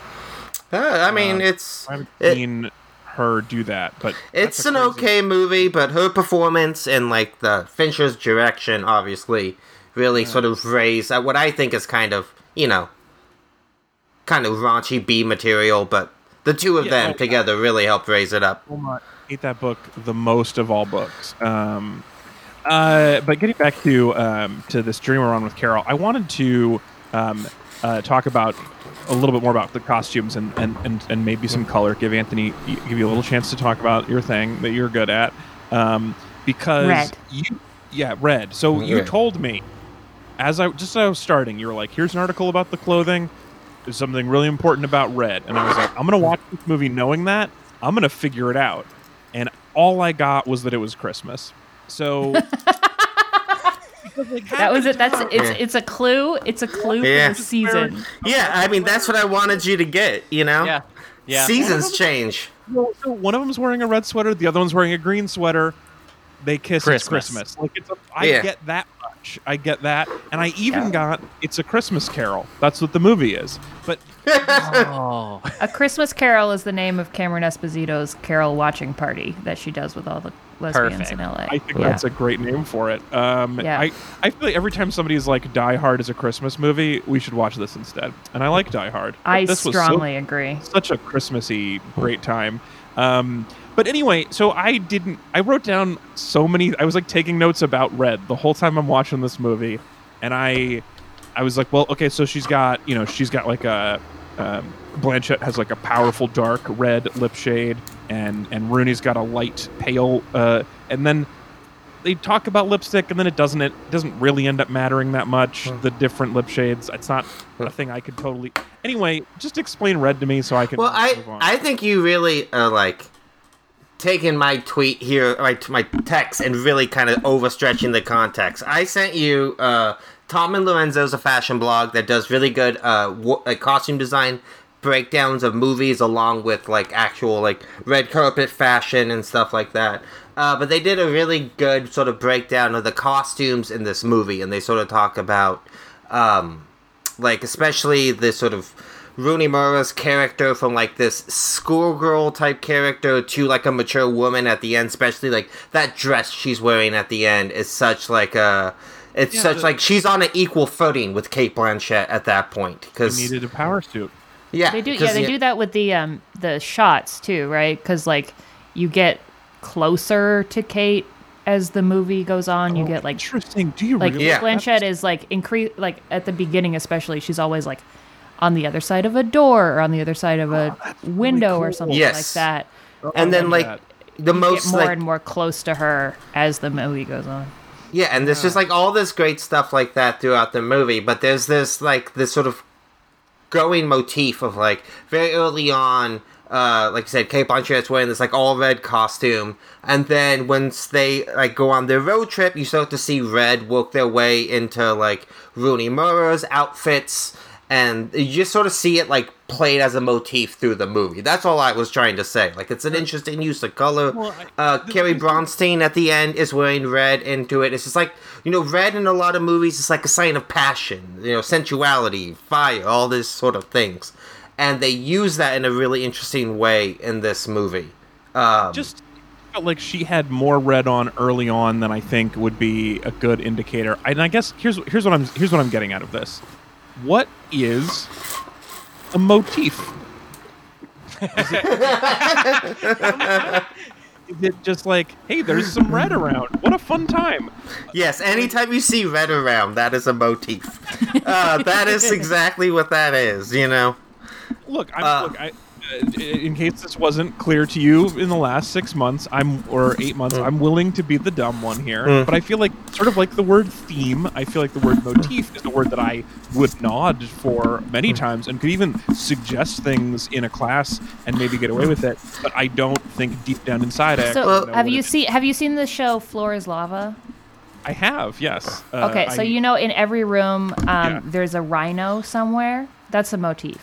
Uh, I mean, Uh, it's I haven't it- seen her do that, but it's an okay movie, but her performance and like the Fincher's direction, obviously, really sort of raised uh, what I think is kind of you know, kind of raunchy B material, but the two of Yeah, them oh, together really helped raise it up. I hate that book the most of all books. Um, uh, but getting back to um, to this journey we're on with Carol, I wanted to um, uh, talk about a little bit more about the costumes and, and, and, and maybe some color. Give Anthony give you a little chance to talk about your thing that you're good at. Um, because Red. you yeah red. So you told me as I just as I was starting, you were like, "Here's an article about the clothing. There's something really important about red." And I was like, "I'm gonna watch this movie knowing that. I'm gonna figure it out." And all I got was that it was Christmas. So That was it. That's it's it's a clue. It's a clue Yeah. for the season. Yeah, I mean that's what I wanted you to get. You know, yeah, yeah. seasons change. Well, so one of them's wearing a red sweater, the other one's wearing a green sweater. They kiss. It's Christmas. Christmas. Like it's a, I Yeah. get that much. I get that, and I even Yeah. got it's a Christmas Carol. That's what the movie is. But Oh, A Christmas Carol is the name of Cameron Esposito's Carol watching party that she does with all the lesbians Perfect. in LA. I think yeah. that's a great name for it. Um, Yeah. I, I feel like every time somebody is like Die Hard is a Christmas movie, we should watch this instead. And I like Die Hard. I this was so- strongly agree. such a Christmassy great time. Um, but anyway, so I didn't. I wrote down so many. I was like taking notes about Red the whole time I'm watching this movie, and I, I was like, well, okay, so she's got, you know, she's got like a. Um, Blanchett has like a powerful dark red lip shade, and and Rooney's got a light pale. Uh, and then they talk about lipstick, and then it doesn't. It doesn't really end up mattering that much. The different lip shades. It's not a thing I could totally. Anyway, just explain red to me so I can. Well, I on. I think you really are like taking my tweet here, my my text, and really kind of overstretching the context. I sent you uh, Tom and Lorenzo's a fashion blog that does really good uh, wo- like costume design breakdowns of movies along with like actual like red carpet fashion and stuff like that. Uh, but they did a really good sort of breakdown of the costumes in this movie, and they sort of talk about um, like especially the sort of Rooney Mara's character from like this schoolgirl type character to like a mature woman at the end, especially like that dress she's wearing at the end is such like a it's Yeah, such the- like she's on an equal footing with Cate Blanchett at that point because needed a power suit. Yeah They do, 'cause yeah, they the- do that with the um the shots too, right? Because like you get closer to Cate as the movie goes on. You get like Interesting. Do you like really? Yeah. Blanchett is like increase like at the beginning especially she's always like on the other side of a door or on the other side of a window or cool. something Yes. like that. and then like that. the You most get more like and more close to her as the movie goes on. Yeah, and there's just like all this great stuff like that throughout the movie, but there's this like this sort of going motif of like very early on, uh, like I said, Cate Blanchett's wearing this like all red costume, and then once they like go on their road trip, you start to see red work their way into like Rooney Mara's outfits, and you just sort of see it like played as a motif through the movie. That's all I was trying to say. Like it's an interesting use of color. Well, I- uh, the- Carrie Brownstein at the end is wearing red into it. It's just like you know, red in a lot of movies is like a sign of passion, you know, sensuality, fire, all these sort of things, and they use that in a really interesting way in this movie. Um, just felt like she had more red on early on than I think would be a good indicator. And I guess here's here's what I'm here's what I'm getting out of this. What is a motif? Is it, is it just like, hey, there's some red around. What a fun time. yes, anytime you see red around, that is a motif. uh, that is exactly what that is. You know. Look, I'm, Uh, look, I, in case this wasn't clear to you in the last six months, I'm or eight months, I'm willing to be the dumb one here. Mm. But I feel like, sort of like the word theme, I feel like the word motif is the word that I would nod for many Mm. times and could even suggest things in a class and maybe get away with it. But I don't think deep down inside, I So know have you seen have you seen the show Floor is Lava? I have, yes. Uh, Okay, so I- you know in every room um, Yeah. there's a rhino somewhere. That's a motif.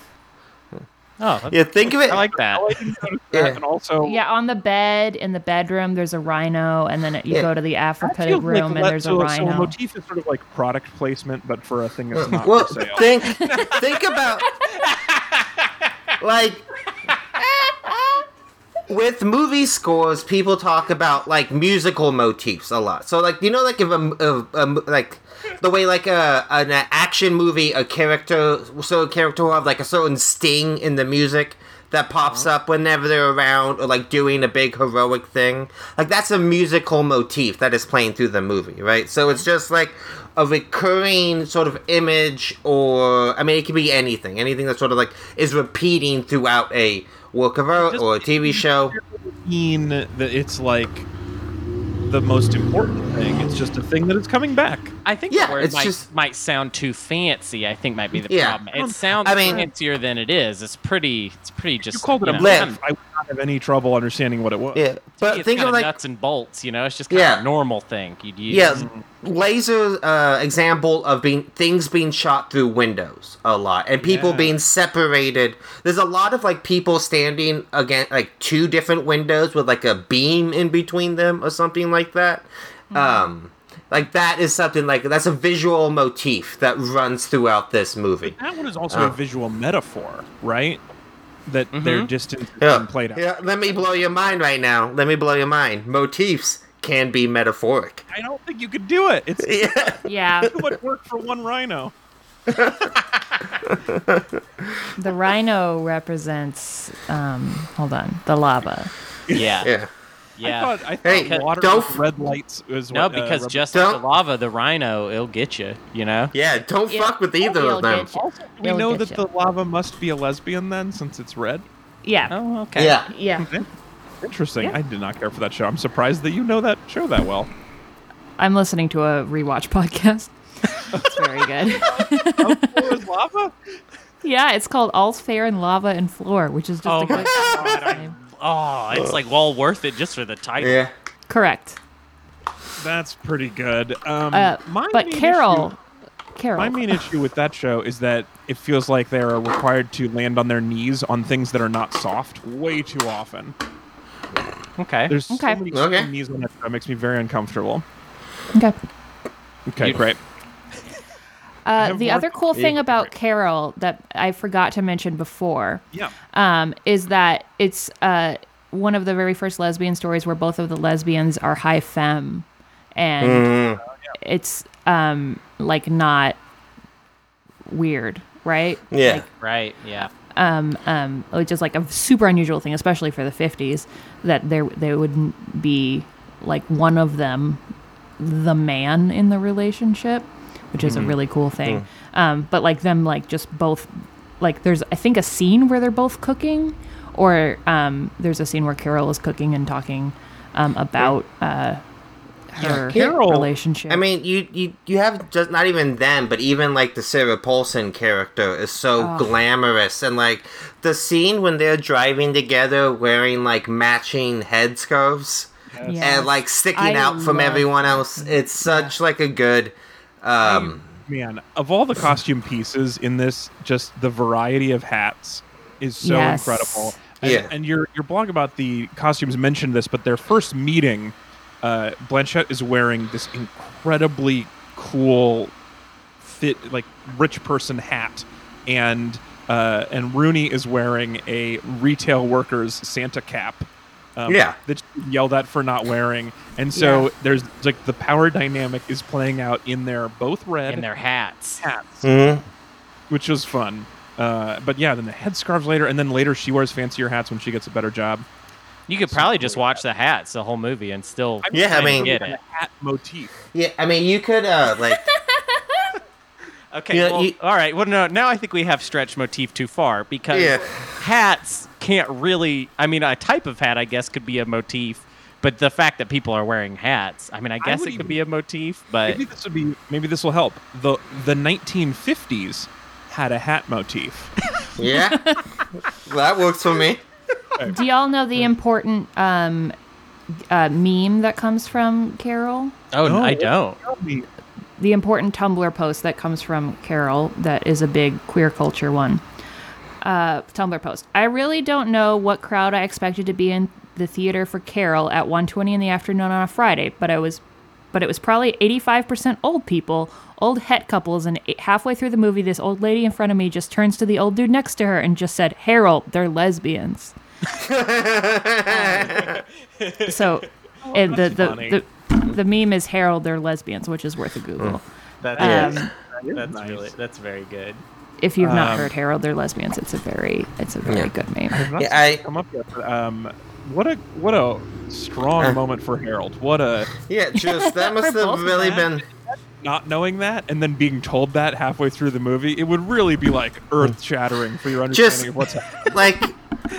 Oh, Yeah, think of it. I like that. I didn't notice that, Yeah. and also, Yeah, on the bed in the bedroom there's a rhino, and then you Yeah. go to the I Africa room like and there's so, a So a rhino. motif is sort of like product placement, but for a thing that's not well, for sale. think think about like with movie scores, people talk about like musical motifs a lot. So like you know, like if a, a, a like the way like a an action movie, a character so a character will have like a certain sting in the music that pops uh-huh. up whenever they're around or like doing a big heroic thing. Like that's a musical motif that is playing through the movie, right? So it's just like a recurring sort of image or I mean it could be anything. Anything that sort of like is repeating throughout a work of art or a TV show. mean that it's like the most important thing. It's just a thing that is coming back. I think Yeah, the word it's might, just- might sound too fancy. I think might be the Yeah. problem. It um, sounds I mean- fancier than it is. It's pretty. It's pretty just. You called it a you know, Live. motif. I would not have any trouble understanding what it was. Yeah, but it's think kinda like nuts and bolts. You know, it's just kind Yeah. of a normal thing you'd use. Yeah, laser uh, example of being things being shot through windows a lot and people Yeah. being separated. There's a lot of like people standing against like two different windows with like a beam in between them or something like that. Um, like that is something like that's a visual motif that runs throughout this movie. That one is also Oh. a visual metaphor, right? That their distance is Yeah. being played out. yeah, let me blow your mind right now. Let me blow your mind. Motifs can be metaphoric. I don't think you could do it. It's Yeah. yeah, too much work for one rhino. the rhino represents. Um, hold on, the lava. yeah, Yeah. Yeah. I thought, I thought Hey, water don't f- red lights was no, what, uh, because rep- just like the lava, the rhino, it'll get you. You know. Yeah, don't Yeah. fuck with either He'll of them. Also, we It'll know that you. the lava must be a lesbian then, since it's red. Yeah, Oh, okay. Yeah. yeah. Interesting. Yeah. I did not care for that show. I'm surprised that you know that show that well. I'm listening to a rewatch podcast. it's very good. was lava? yeah, it's called All's Fair in Lava and Floor, which is just Oh a good god! Name. Oh, it's like well worth it just for the title. Yeah. Correct. That's pretty good. Um, Uh, my but main Carol, issue- Carol, my main issue with that show is that it feels like they are required to land on their knees on things that are not soft way too often. Okay. There's so Okay. many Okay. knees on that show. It makes me very uncomfortable. okay. Okay, You- great. Uh, the other cool thing big- about Carol that I forgot to mention before Yeah. um, is that it's uh, one of the very first lesbian stories where both of the lesbians are high femme, and Mm. it's um, like not weird, right? Yeah. Like, right. Yeah. um, um, which is like a super unusual thing, especially for the 50s, that there they wouldn't be like one of them the man in the relationship, which is a really cool thing. Um, but like them like just both like there's I think a scene where they're both cooking, or um, there's a scene where Carol is cooking and talking um, about uh, her Carol- relationship. I mean, you, you you have just not even them, but even like the Sarah Paulson character is so glamorous, and like the scene when they're driving together wearing like matching headscarves Yes. and like sticking I out from everyone else. It's such like a good. Um, Man, of all the costume pieces in this, just the variety of hats is so Yes. incredible. And, Yeah. and your your blog about the costumes mentioned this, but their first meeting, uh, Blanchett is wearing this incredibly cool, fit like rich person hat, and uh, and Rooney is wearing a retail worker's Santa cap. Um, Yeah. that she yelled at for not wearing, and so Yeah. there's like the power dynamic is playing out in their both red in their hats. hats, mhm. which was fun. Uh, but yeah, then the headscarves later, and then later she wears fancier hats when she gets a better job. You could probably just watch the hats the whole movie and still Yeah, I mean- get The it. hat motif. Yeah, I mean, you could uh like Okay, Yeah, well, you- all right. Well, no, now I think we have stretched motif too far because Yeah. hats can't really. I mean, a type of hat, I guess, could be a motif, but the fact that people are wearing hats, I mean, I guess would it could even- be a motif, but Maybe this would be. Maybe this will help. the The 1950s had a hat motif. yeah, that works for me. Do y'all know the important um, uh, meme that comes from Carol? oh, No. I don't. The important Tumblr post that comes from Carol that is a big queer culture one. Uh, Tumblr post. I really don't know what crowd I expected to be in the theater for Carol at 1:20 in the afternoon on a Friday, but I was, but it was probably 85% old people, old het couples, and halfway through the movie, this old lady in front of me just turns to the old dude next to her and just said, "Harold, they're lesbians." so, and the, the, funny. the the meme is Harold, they're lesbians, which is worth a Google. That's, Um, that's nice. really that's very good. If you've not Um, heard Harold, they're lesbians. It's a very, it's a very Yeah. good meme. Not Yeah, I- come up yet. but, um, what a what a strong Uh. moment for Harold. What a Yeah, just that must have really them. been. not knowing that and then being told that halfway through the movie. It would really be like earth shattering for your understanding Just- of what's happening. like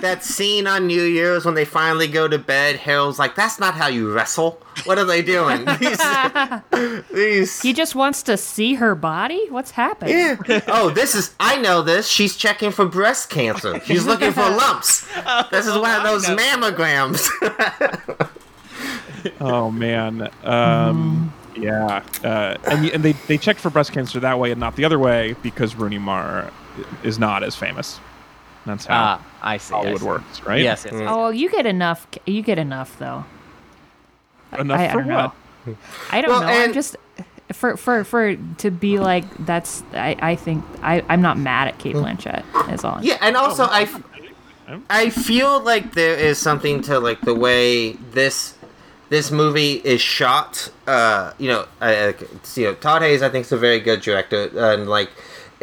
that scene on New Year's when they finally go to bed. Harold's like, "That's not how you wrestle. What are they doing?" these, these. He just wants to see her body. What's happening? Yeah. Oh, this is. I know this. She's checking for breast cancer. She's looking for lumps. This is one of those mammograms. Oh man. Um, yeah. Uh, and and they they checked for breast cancer that way and not the other way because Rooney Mara is not as famous. That's how Ah, I see. I Hollywood see. works, right? Yes, yes. yes. Oh, you get enough. You get enough though. Enough I, I for don't what? know. I don't Well, know. I'm and- just for for for to be like that's. I I think I I'm not mad at Cate Blanchett. Is all. I'm- yeah, and also I, f- I feel like there is something to like the way this this movie is shot. Uh, you know, I, I- it's, you know, Todd Haynes I think is a very good director, and like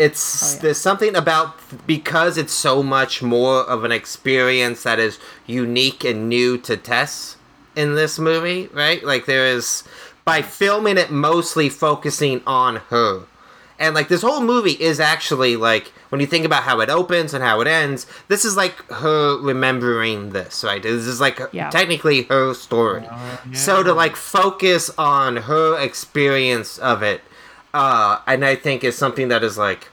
it's Oh, yeah. there's something about because it's so much more of an experience that is unique and new to Tess in this movie, right? Like there is by filming it mostly focusing on her. And like this whole movie is actually like when you think about how it opens and how it ends, this is like her remembering this, right? This is like Yeah. technically her story. Uh, so to like focus on her experience of it, uh, and I think is something that is like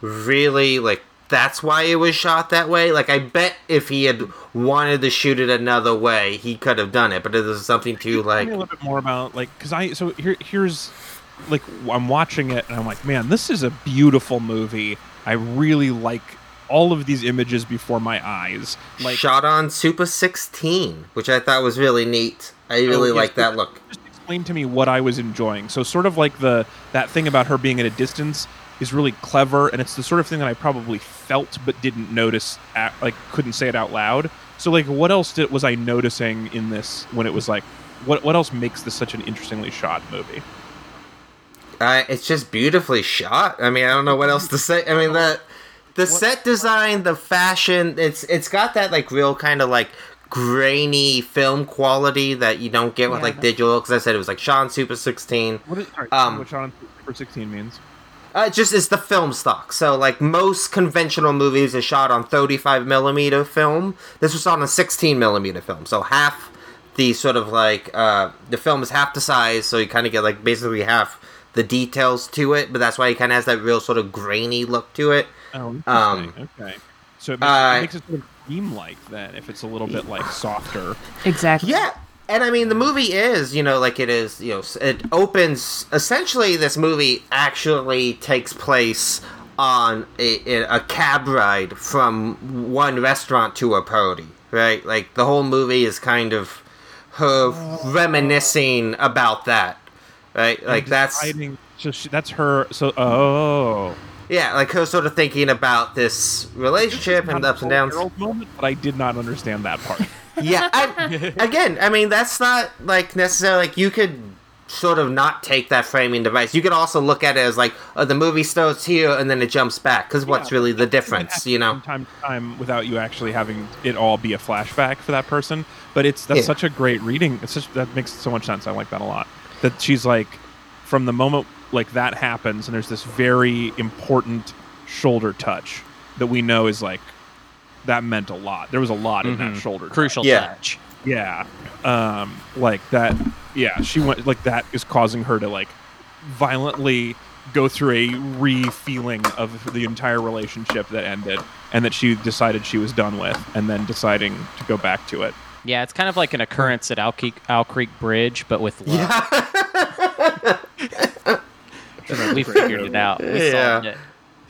really like that's why it was shot that way. Like I bet if he had wanted to shoot it another way, he could have done it. But it is something to like a little bit more about like because I so here here's like I'm watching it and I'm like, man, this is a beautiful movie. I really like all of these images before my eyes. Like shot on Super 16, which I thought was really neat. I really yes, like that look. Just explain to me what I was enjoying. So sort of like the that thing about her being at a distance is really clever, and it's the sort of thing that I probably felt but didn't notice, at, like couldn't say it out loud. So like, what else did, was I noticing in this when it was like, what what else makes this such an interestingly shot movie? Uh, it's just beautifully shot. I mean, I don't know what else to say. I mean, the the set design, the fashion, it's it's got that like real kind of like grainy film quality that you don't get with Yeah, like digital. Because I said it was like Sean Super 16. What is sorry, Um, what Sean Super 16 means? Uh, it just it's the film stock. So like most conventional movies are shot on 35 millimeter film. This was on a 16 millimeter film. So half the sort of like uh, the film is half the size. So you kind of get like basically half the details to it. But that's why it kind of has that real sort of grainy look to it. Oh, um, okay. So it makes, uh, it makes it sort of dream-like then, if it's a little bit like softer. Exactly. Yeah. And I mean, the movie is, you know, like it is, you know, it opens. Essentially, this movie actually takes place on a, a cab ride from one restaurant to a party, right? Like the whole movie is kind of her reminiscing about that, right? Like that's so she, that's her. So oh, yeah, like her sort of thinking about this relationship and the ups and downs. Moment, but I did not understand that part. yeah I, again i mean that's not like necessarily like you could sort of not take that framing device you could also look at it as like oh, the movie starts here and then it jumps back because what's Yeah, really the difference you know from time to time without you actually having it all be a flashback for that person. But it's that's Yeah. such a great reading. It's such that makes so much sense. I like that a lot. That she's like, from the moment like that happens, and there's this very important shoulder touch that we know is like that meant a lot. There was a lot in that Mhm. shoulder. Crucial Yeah. touch. Yeah. Um, like that. Yeah, she went like that is causing her to like violently go through a re-feeling of the entire relationship that ended and that she decided she was done with and then deciding to go back to it. Yeah, it's kind of like an occurrence at Owl Creek, Owl Creek Bridge, but with love. we figured it out. We Yeah. it.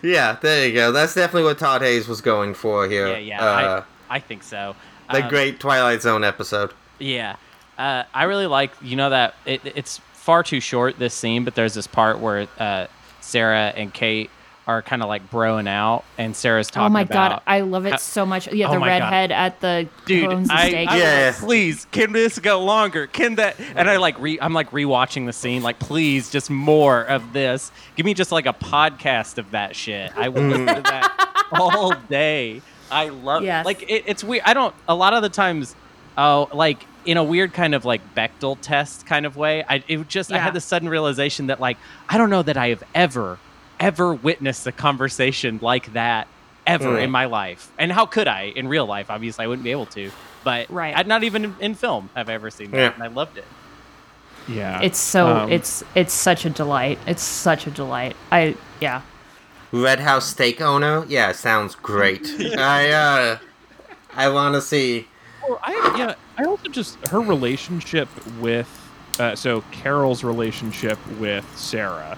yeah there you go that's definitely what todd haynes was going for here Yeah, yeah. uh, I, I think so. the Um, great twilight zone episode Yeah, uh, I really like you know that it, it's far too short this scene, but there's this part where uh, Sarah and Cate are kind of like broing out, and Sarah's oh talking Oh my about. god, I love it how- so much. Yeah, Oh the my God. redhead at the Dude, owns the I, steak. I Yeah. please, can this go longer? Can that? And I like re, I'm like rewatching the scene. Like, please, just more of this. Give me just like a podcast of that shit. I will listen to that mm. all day. I love. Yes. Like, it, it's weird. I don't. A lot of the times, oh, like in a weird kind of like Bechdel test kind of way. I it just I had the sudden realization that like I don't know that I have ever ever witnessed a conversation like that ever Mm. in my life. And how could I in real life? Obviously, I wouldn't be able to. But Right. I'd not even in, in film have I ever seen that, Yeah. and I loved it. Yeah. It's so Um, it's it's such a delight. It's such a delight. I yeah. red house steak owner yeah sounds great i uh i want to see Well, I yeah, I also just her relationship with uh, so Carol's relationship with Sarah,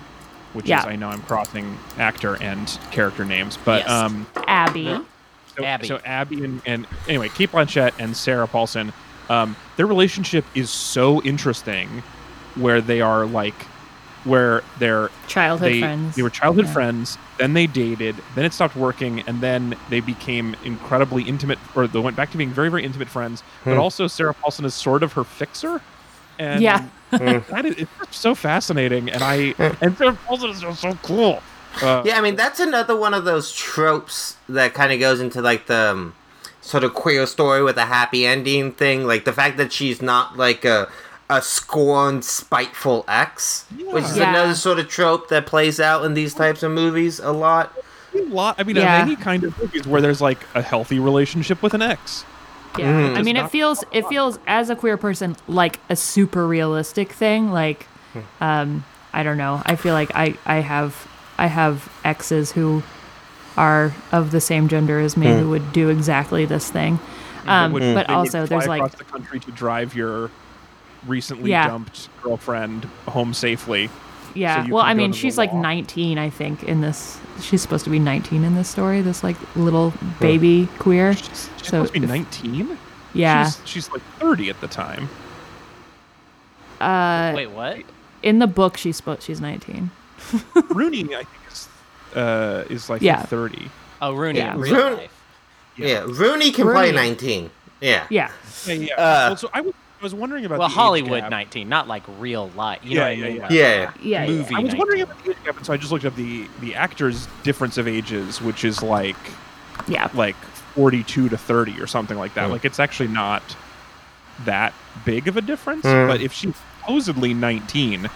which Yeah. is I know I'm crossing actor and character names, but Yes. um Abby. so Abby. so Abby and, and anyway, Cate Blanchett and Sarah Paulson, um, their relationship is so interesting, where they are like, where they're Childhood they, friends. They were childhood Yeah. friends. Then they dated. Then it stopped working, and then they became incredibly intimate, or they went back to being very, very intimate friends. But Hmm. also, Sarah Paulson is sort of her fixer, and Yeah. that is it's so fascinating. And I and Sarah Paulson is just so cool. Uh, Yeah, I mean that's another one of those tropes that kind of goes into like the um, sort of queer story with a happy ending thing. Like the fact that she's not like a a scorned, spiteful ex, which is Yeah. another sort of trope that plays out in these types of movies a lot. a lot. I mean, Yeah. any kind of movies where there's like a healthy relationship with an ex. Yeah. Mm. I mean, it feels it feels as a queer person like a super realistic thing. Like, um, I don't know. I feel like I I have I have exes who are of the same gender as me who would do exactly this thing. Um, Would- but they also, fly there's like across the country to drive your recently Yeah. dumped girlfriend home safely. Yeah. you well, I mean, she's like law. 19, I think, in this. She's supposed to be 19 in this story. This like little baby queer. She's, she's So supposed to be 19. Yeah. she's, she's like 30 at the time. uh, Wait, what? in the book, she's supposed she's 19. Rooney, I think, is uh, is like Yeah. 30. Oh, Rooney Yeah. in real Rooney- life. Yeah, Rooney can play nineteen. Yeah. Yeah. Yeah, yeah. Uh, well, so I was, I was wondering about Well, the age Hollywood gap. 19, not like real life. You Yeah, know what yeah, I mean? yeah. Like, Yeah. Yeah. Movie. I was 19. wondering about the age gap, and so I just looked up the the actors' difference of ages, which is like Yeah. like 42 to 30 or something like that. Mm. Like it's actually not that big of a difference. Mm. But if she's supposedly 19,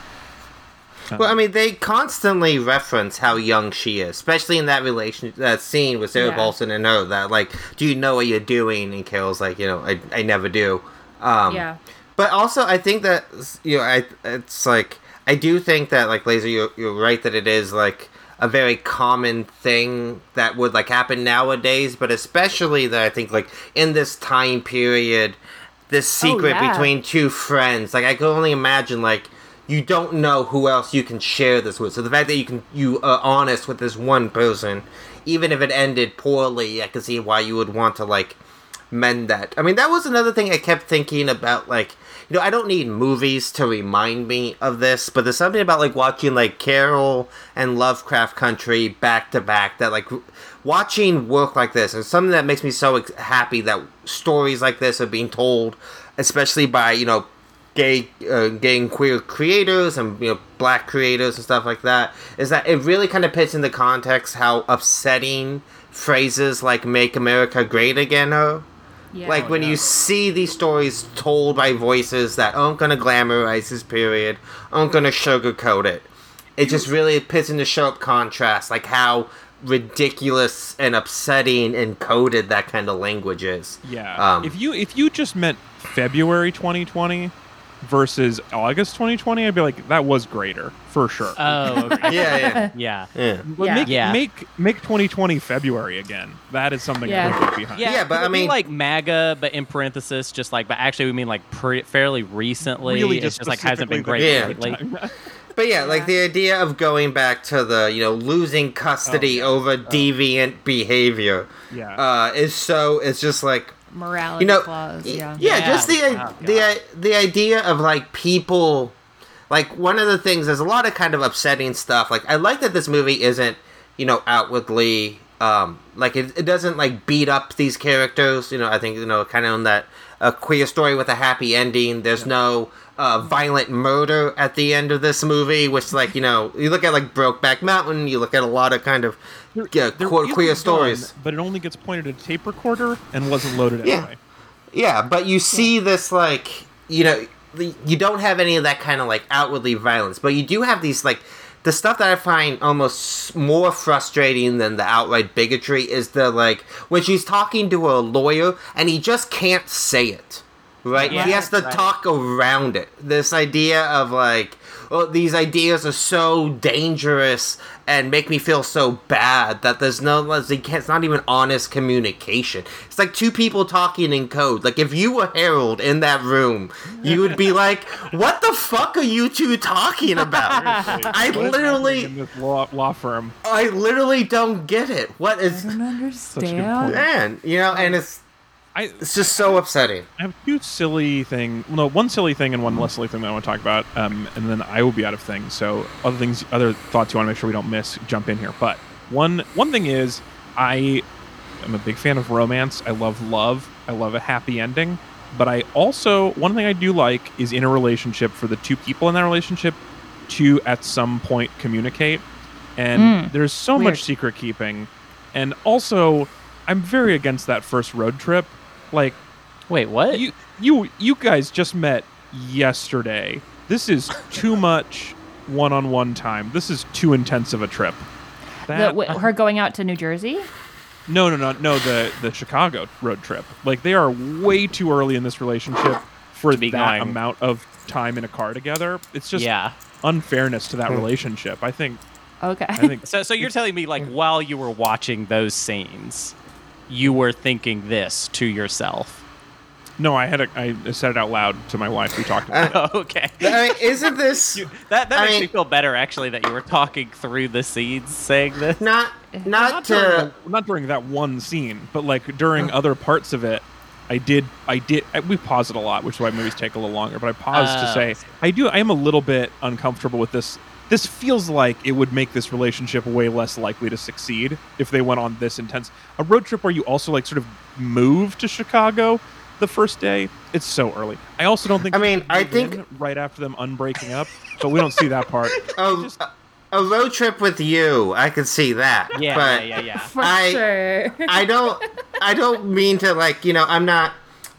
Well, I mean, they constantly reference how young she is, especially in that relation, that scene with Sarah Yeah. Paulson and her. That like, do you know what you're doing? And Carol's like, you know, I, I never do. Um, Yeah. But also, I think that you know, I it's like I do think that like Laser, you're you're right that it is like a very common thing that would like happen nowadays, but especially that I think like in this time period, this secret yeah. between two friends, like I can only imagine like you don't know who else you can share this with. So the fact that you can you are honest with this one person, even if it ended poorly, I can see why you would want to like mend that. I mean, that was another thing I kept thinking about. Like, you know, I don't need movies to remind me of this, but there's something about like watching like Carol and Lovecraft Country back to back that like watching work like this and something that makes me so happy that stories like this are being told, especially by you know gay, uh, gay and queer creators and you know black creators and stuff like that. Is that it really kind of puts into context how upsetting phrases like "Make America Great Again" are. Yeah. Like when yeah. you see these stories told by voices that aren't gonna glamorize this period, aren't gonna sugarcoat it. It just really puts into sharp contrast, like how ridiculous and upsetting and coded that kind of language is. yeah. Um, if you if you just meant February 2020 versus August 2020, I'd be like that was greater for sure. Oh, okay. Yeah, yeah, yeah. yeah. but yeah. make Yeah. make make 2020 February again. That is something Yeah. to get behind. Yeah, Yeah, but I mean- like MAGA, but in parenthesis, just like, but actually we mean like pre- fairly recently. Really, it's just, just like hasn't been great Yeah. lately. But yeah, like the idea of going back to the you know losing custody Oh, over deviant behavior Yeah. uh, is so. It's just like Morality you know, clause. Yeah. yeah, Yeah. just the Oh, the the idea of like people, like one of the things. There's a lot of kind of upsetting stuff. Like I like that this movie isn't, you know, outwardly um like it, it doesn't like beat up these characters. You know, I think you know kind of on that a queer story with a happy ending. There's no. Uh, violent murder at the end of this movie, which, like, you know, you look at like Brokeback Mountain, you look at a lot of kind of yeah, There queer, is a queer gun, stories. but it only gets pointed at a tape recorder and wasn't loaded Yeah. anyway. Yeah, but you see this like you know you don't have any of that kind of like outwardly violence, but you do have these like the stuff that I find almost more frustrating than the outright bigotry is the like when she's talking to a lawyer and he just can't say it. Right? Yeah, he has to right. talk around it. This idea of like oh, these ideas are so dangerous and make me feel so bad that there's no like, it's not even honest communication. It's like two people talking in code. Like if you were Harold in that room, you would be like, "What the fuck are you two talking about?" I literally, in this law, law firm. I literally don't get it. What is? I don't understand. man? You know, and it's I it's just so upsetting. I have two silly thing. No, one silly thing and one less silly thing that I want to talk about. Um, and then I will be out of things. So other things, other thoughts you want to make sure we don't miss, jump in here. But one one thing is, I am a big fan of romance. I love love. I love a happy ending. But I also one thing I do like is in a relationship for the two people in that relationship to at some point communicate. And Mm, there's so weird. much secret keeping. And also, I'm very against that first road trip. Like Wait, what? you you you guys just met yesterday. This is too much one-on-one time. This is too intense of a trip. The, That, wh- her going out to New Jersey? no, no, no, no. The the Chicago road trip. Like they are way too early in this relationship for be that going. amount of time in a car together. It's just yeah. unfairness to that hmm. relationship. I think. Okay. I think. So, so you're telling me like hmm. while you were watching those scenes, you were thinking this to yourself? No, I had a, I said it out loud to my wife. We talked about it. Oh, okay. I mean, isn't this That that I makes mean- me feel better actually that you were talking through the scenes saying this. not not not during, to the- not during that one scene, but like during other parts of it, I did. I did. I- We paused it a lot, which is why movies take a little longer. But I paused to Oh, say I do. I am a little bit uncomfortable with this. This feels like it would make this relationship way less likely to succeed if they went on this intense a road trip where you also like sort of move to Chicago the first day. It's so early. I also don't think. I mean, I think- right after them unbreaking up, but we don't see that part. Oh, Just- uh, a road trip with you, I can see that. Yeah, but yeah, yeah, yeah. For I- sure. I don't I don't mean to like you know I'm not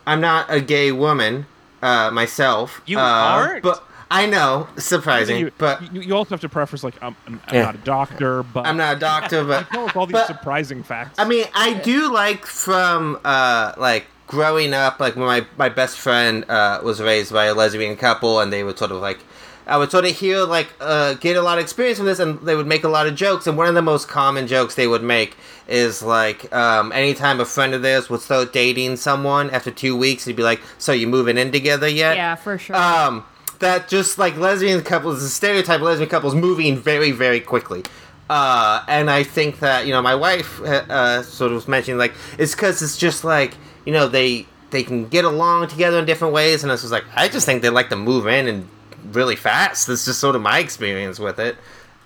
I'm not a gay woman uh, myself. You uh, aren't? but I know surprising, you, but you, you also have to preface like I'm, I'm, I'm Yeah. not a doctor, but I'm not a doctor. But tell all these but- surprising facts. I mean, I do like from uh, like growing up, like when my my best friend uh, was raised by a lesbian couple, and they would sort of like. I would sort of hear like uh, get a lot of experience from this, and they would make a lot of jokes. And one of the most common jokes they would make is like, um, anytime a friend of theirs would start dating someone after two weeks, he'd be like, "So you moving in together yet?" yeah, for sure. um, that just like lesbian couples, the stereotype of lesbian couples moving very, very quickly. Uh, and I think that you know my wife uh, uh, sort of was mentioning like it's because it's just like you know they they can get along together in different ways, and I was like I just think they like to move in and really fast. That's just sort of my experience with it.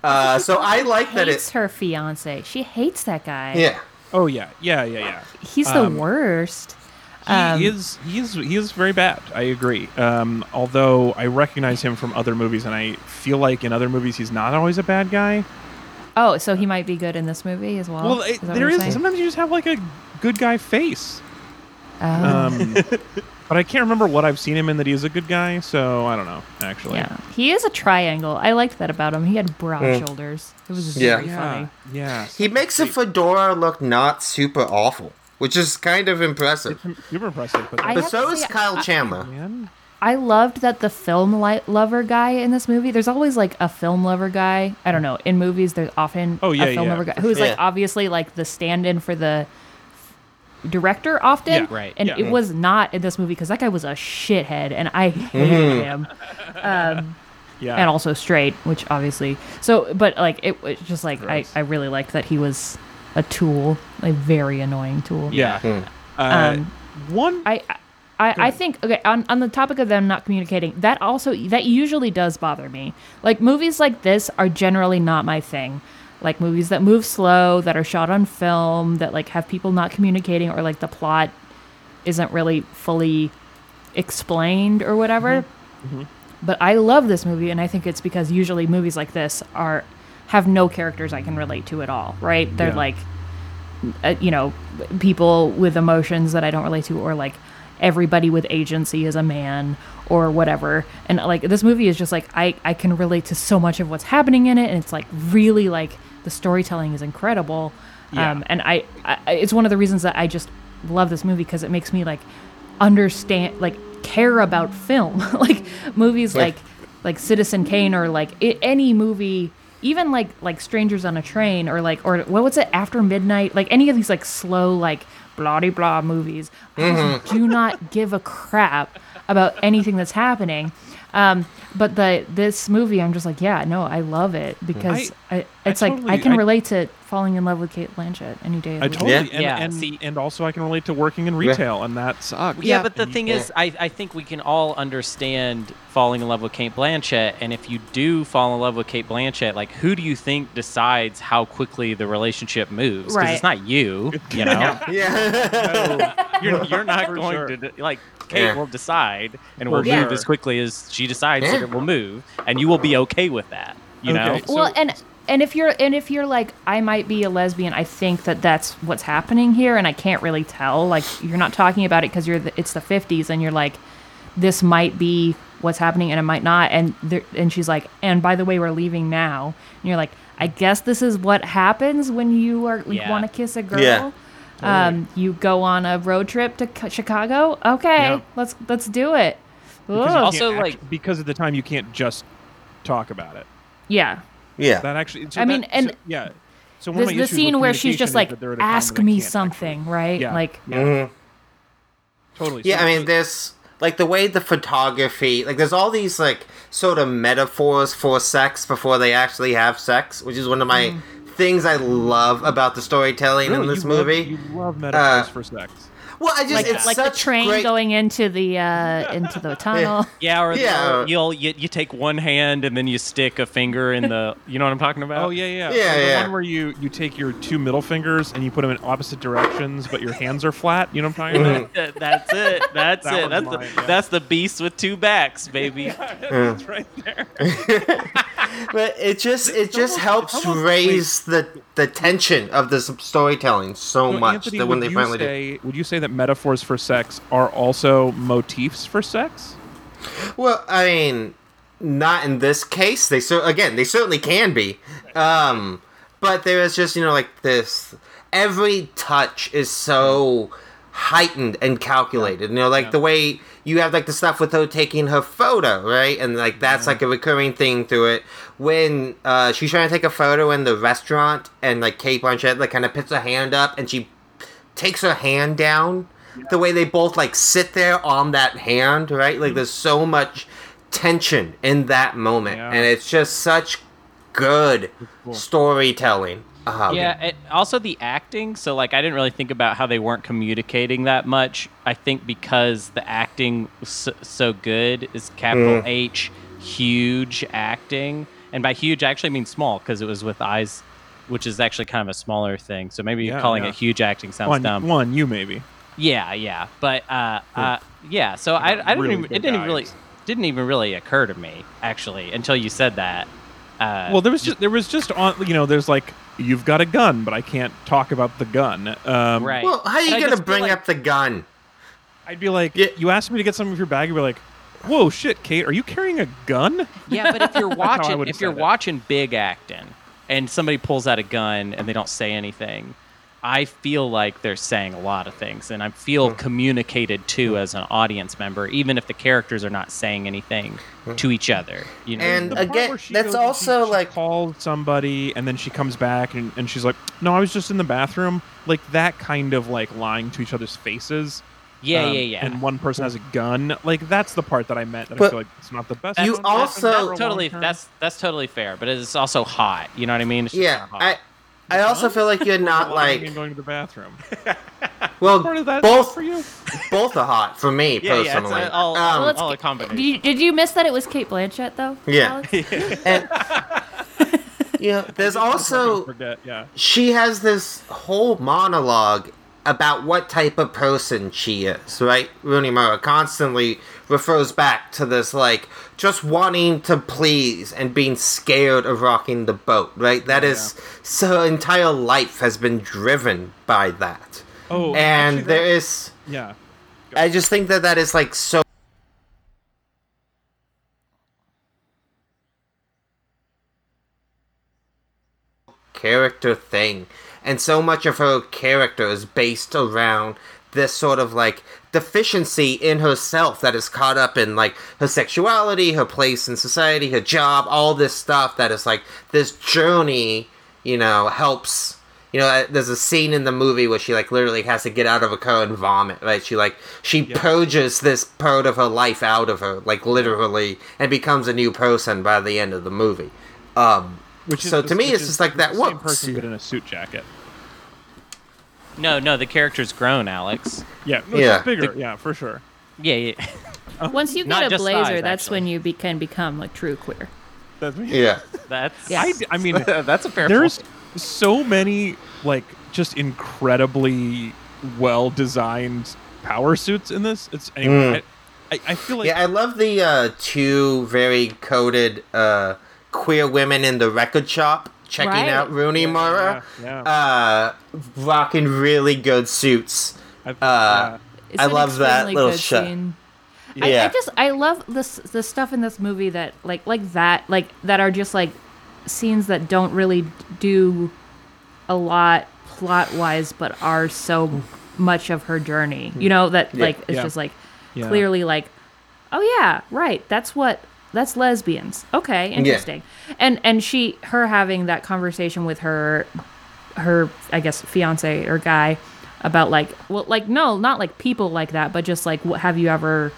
Uh, so I like that it's her fiance. She hates that guy. Yeah, oh yeah, yeah, yeah, yeah. He's the Um. He Um, is he is he is very bad. I agree. Um, although I recognize him from other movies, and I feel like in other movies he's not always a bad guy. Oh, so he might be good in this movie as well. Well, Is it, that what there you're is saying? sometimes you just have like a good guy face. Oh, Um, but I can't remember what I've seen him in that he is a good guy. So I don't know actually. yeah, he is a triangle. I liked that about him. He had broad Mm. shoulders. It was Yeah. very Yeah. funny. Yeah. he makes a fedora look not super awful, which is kind of impressive. It's super impressive. But, But so is say, Kyle Chandler. man. I loved that the film li- lover guy in this movie. There's always like a film lover guy. I don't know. In movies, there's often Oh, yeah, a film yeah, lover guy who's sure. like obviously like the stand-in for the director often. Yeah, right, And yeah. it was not in this movie because that guy was a shithead, and I hated Mm-hmm. him. Um, Yeah. and also straight, which obviously. So, but like it was just like I, I really liked that he was a tool, a very annoying tool. yeah. Hmm. Uh, Um, one. I I, I think okay on, on the topic of them not communicating that also that usually does bother me like movies like this are generally not my thing like movies that move slow that are shot on film that like have people not communicating or like the plot isn't really fully explained or whatever but i love this movie and i think it's because usually movies like this are have no characters i can relate to at all right they're Yeah. like uh, you know people with emotions that i don't relate to or like everybody with agency is a man or whatever and like this movie is just like i i can relate to so much of what's happening in it and it's like really like the storytelling is incredible Yeah. um and I, I it's one of the reasons that i just love this movie because it makes me like understand like care about film like movies like like citizen kane or like i- any movie even like like strangers on a train or like or what was it after midnight? Like any of these like slow like blah de blah movies. I just do not give a crap about anything that's happening. Um but the this movie i'm just like yeah no i love it because I, I it's like i can I- relate to falling in love with Cate Blanchett any day of I the week. totally Yeah. and, Yeah, and, see- and also I can relate to working in retail and that sucks. Yeah, Yeah. but the And thing is, I, I think we can all understand falling in love with Cate Blanchett. And if you do fall in love with Cate Blanchett, like, who do you think decides how quickly the relationship moves? Because Right. it's not you, you know? Yeah. you're, you're not For going sure. to, like, Cate Yeah. will decide and For will sure. move as quickly as she decides Yeah. that it will move. And you will be okay with that, you know? Well So- and and if you're and if you're like i might be a lesbian i think that that's what's happening here and i can't really tell. Like you're not talking about it because you're the, it's the 50s and you're like this might be what's happening and it might not. And there, and she's like and by the way we're leaving now. And you're like i guess this is what happens when you are you Yeah. want to kiss a girl? Yeah. um you go on a road trip to chicago? Okay Yeah. let's let's do it. Because you Also, can't like- because of the time you can't just talk about it. yeah yeah. That actually. so I mean, and so- yeah. So one the, of my the scene where she's just like that there are the times ask me can't actually- something right Yeah. like Yeah. Mhm. Totally. Yeah, So- I mean, there's like the way the photography, like, there's all these like sort of metaphors for sex before they actually have sex, which is one of my things I love about the storytelling Really, in this you love- movie. you love metaphors Uh, for sex. Well, I just like it's like the train great, going into the uh into the tunnel. Yeah, or Yeah. the- you'll you, you take one hand and then you stick a finger in the. You know what I'm talking about? Oh yeah, yeah, Yeah, Or the one where you you take your two middle fingers and you put them in opposite directions, but your hands are flat. You know what I'm talking about? That's it. That's That it. That's mine, the yeah. that's the beast with two backs, baby. That's right there. but it just it just almost- helps it's almost- raise the the tension of the storytelling so So, much Anthony, that when they you finally do. say, would you say that metaphors for sex are also motifs for sex? Well, I mean, not in this case. They so again, they certainly can be. Um, but there is just you know like this. Every touch is so heightened and calculated. You know, like Yeah. the way you have like the stuff with her taking her photo, right? And like that's like a recurring thing through it. When uh, she's trying to take a photo in the restaurant, and like Cate Blanchett like kind of puts her hand up, and she takes her hand down the way they both like sit there on that hand right like there's so much tension in that moment Yeah. and it's just such good cool. storytelling um, Yeah, it, also the acting. So like, I didn't really think about how they weren't communicating that much. I think because the acting was so, so good is capital Mm. H, huge acting, and by huge I actually mean small because it was with eyes, which is actually kind of a smaller thing. So maybe Yeah, calling yeah. it huge acting sounds One, dumb. one, you maybe. Yeah, yeah, but uh, uh, yeah. So I, I didn't really even, it didn't even really didn't even really occur to me actually until you said that. Uh, Well, there was just there was just on you know there's like you've got a gun, but I can't talk about the gun. Um, right. well how are you And gonna bring like- up the gun I'd be like, Yeah. you asked me to get something with your bag, you'd be like, whoa, shit, Cate, are you carrying a gun? Yeah, but if you're watching, if you're said it. watching big acting, and somebody pulls out a gun and they don't say anything, I feel like they're saying a lot of things, and I feel communicated to as an audience member, even if the characters are not saying anything to each other. You know, And Again, that's goes she- also, she like- calls somebody and then she comes back and, and she's like, no, I was just in the bathroom. Like that kind of like lying to each other's faces. Yeah, um, yeah, yeah. And one person has a gun. Like that's the part that I meant. That I But feel like it's not the best. you one, also- that's totally that's that's totally fair, but it's also hot. You know what I mean? It's just yeah hot. i i also feel like you're not like going to the bathroom. well Part of that both for you. both are hot for me yeah, yeah, it's personally a- all, Um, all, Let's all a combination. Did you, did you miss that it was Cate Blanchett though? Yeah. Alex? and you know there's also forget. Yeah. she has this whole monologue about what type of person she is, right? Rooney Mara constantly refers back to this, like, just wanting to please and being scared of rocking the boat, right? That oh, is, so her entire life has been driven by that. Oh, and actually, there is, Yeah. I just think that that is, like, so. character thing and so much of her character is based around this sort of like deficiency in herself that is caught up in like her sexuality her place in society her job all this stuff that is like this journey you know helps you know uh, there's a scene in the movie where she like literally has to get out of a car and vomit right? She like she purges this part of her life out of her like literally and becomes a new person by the end of the movie. Um Which is so the- to me it's just like that the same person, but in a suit jacket. no, no, the character's grown, Alex. Yeah. No, Yeah. It's bigger. yeah, for sure. Yeah, yeah. Once you Not get a blazer, size, that's when you be- can become like true queer. That's me. yeah That's Yeah. I, I mean, that's a fair. there's point. so many like just incredibly well designed power suits in this. It's anyway. I, I, I feel like yeah, I love the uh, two very coded uh, queer women in the record shop checking Right. out Rooney Yeah, Mara, yeah, uh, rocking really good suits. I, uh, yeah. I love that extremely little good shot. scene. I, Yeah. I just I love this the stuff in this movie that like like that like that are just like scenes that don't really do a lot plot wise but are so much of her journey. You know that like it's Yeah. just like Yeah. clearly like oh yeah right that's what that's lesbians okay interesting and and she her having that conversation with her her i guess fiance or guy about like well like no not like people like that but just like what have you ever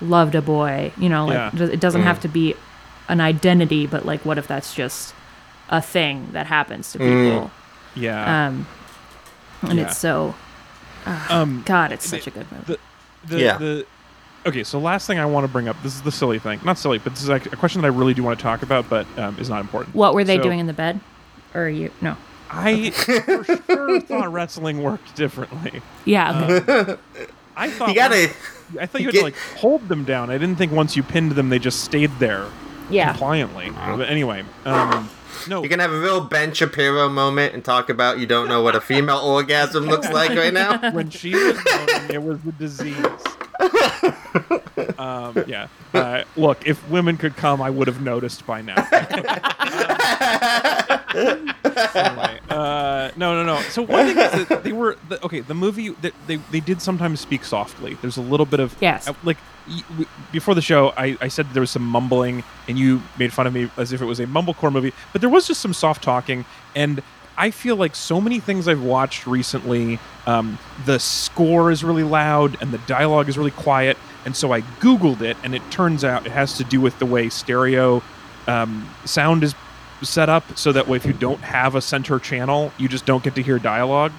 loved a boy you know like Yeah. it doesn't have to be an identity but like what if that's just a thing that happens to people yeah. um and Yeah. it's so Um, God, it's such a good movie. the, the, Yeah. the okay so last thing i want to bring up this is the silly thing not silly but this is like a question that i really do want to talk about but um, is not important What were they So, doing in the bed? Or you? No. i for sure thought wrestling worked differently Yeah. Okay. i thought You gotta. i thought you had get- to like hold them down i didn't think once you pinned them they just stayed there yeah. compliantly but anyway um no You can have a real Ben Shapiro moment and talk about you don't know what a female orgasm looks like right now. when she was moaning, it was the disease. Um, yeah. Uh, look, if women could come, I would have noticed by now. anyway, uh, no, no, no. So one thing is that they were the, okay. The movie that they they did sometimes speak softly. There's a little bit of Yes. uh, like y- w- before the show, I, I said there was some mumbling, and you made fun of me as if it was a mumblecore movie. But there was just some soft talking, and I feel like so many things I've watched recently, um, the score is really loud and the dialogue is really quiet. And so I Googled it, and it turns out it has to do with the way stereo um, sound is set up so that way if you don't have a center channel, you just don't get to hear dialogue.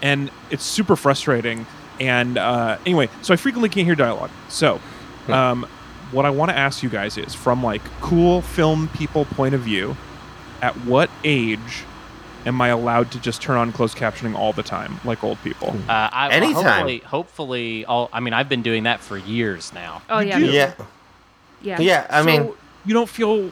And it's super frustrating. And uh, anyway, so I frequently can't hear dialogue. So, um, what I want to ask you guys is from like cool film people point of view, at what age am I allowed to just turn on closed captioning all the time, like old people? Uh, I, well, Anytime. hopefully, hopefully, all. I mean, I've been doing that for years now. Oh yeah. do? Yeah. Yeah. Yeah. I So, mean, you don't feel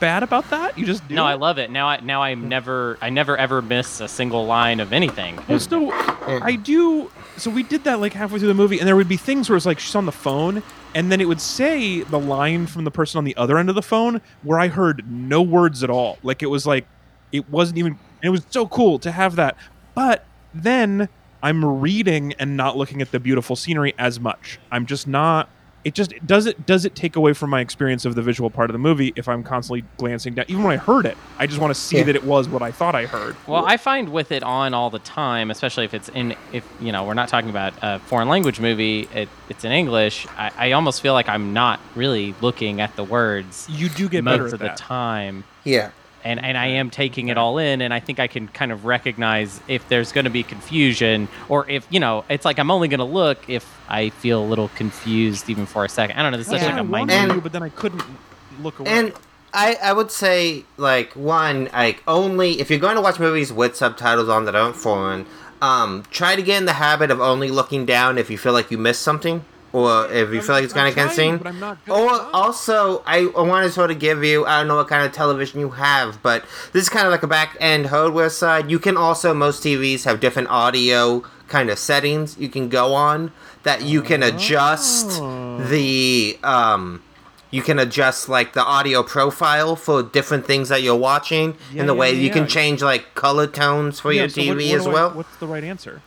bad about that? You just do No, I love it. Now, I now I'm never, I never ever miss a single line of anything. Well, so I do. So we did that like halfway through the movie, and there would be things where it's like she's on the phone, and then it would say the line from the person on the other end of the phone where I heard no words at all. Like it was like it wasn't even. It was so cool to have that, but then I'm reading and not looking at the beautiful scenery as much. I'm just not. It just does it does it take away from my experience of the visual part of the movie if I'm constantly glancing down. Even when I heard it, I just want to see Yeah. that it was what I thought I heard. Well, I find with it on all the time, especially if it's in, if you know, we're not talking about a foreign language movie, it, it's in English. I, I almost feel like I'm not really looking at the words You do get better most at of the time, yeah. And and I am taking it all in, and I think I can kind of recognize if there's going to be confusion, or if you know, it's like I'm only going to look if I feel a little confused even for a second. I don't know. This is Yeah. such like a mind. wanted And- to, but then I couldn't look away. And I, I would say like one like only if you're going to watch movies with subtitles on that aren't foreign, um, try to get in the habit of only looking down if you feel like you missed something or if you feel like it's kind of concerning. but I'm not good Or also, I, I want to sort of give you I don't know what kind of television you have, but this is kind of like a back end hardware side. You can also most TVs have different audio kind of settings you can go on that you can adjust Oh. the um you can adjust like the audio profile for different things that you're watching Yeah, in the yeah, way yeah, you can change like color tones for your so TV what as do I- well. what's the right answer?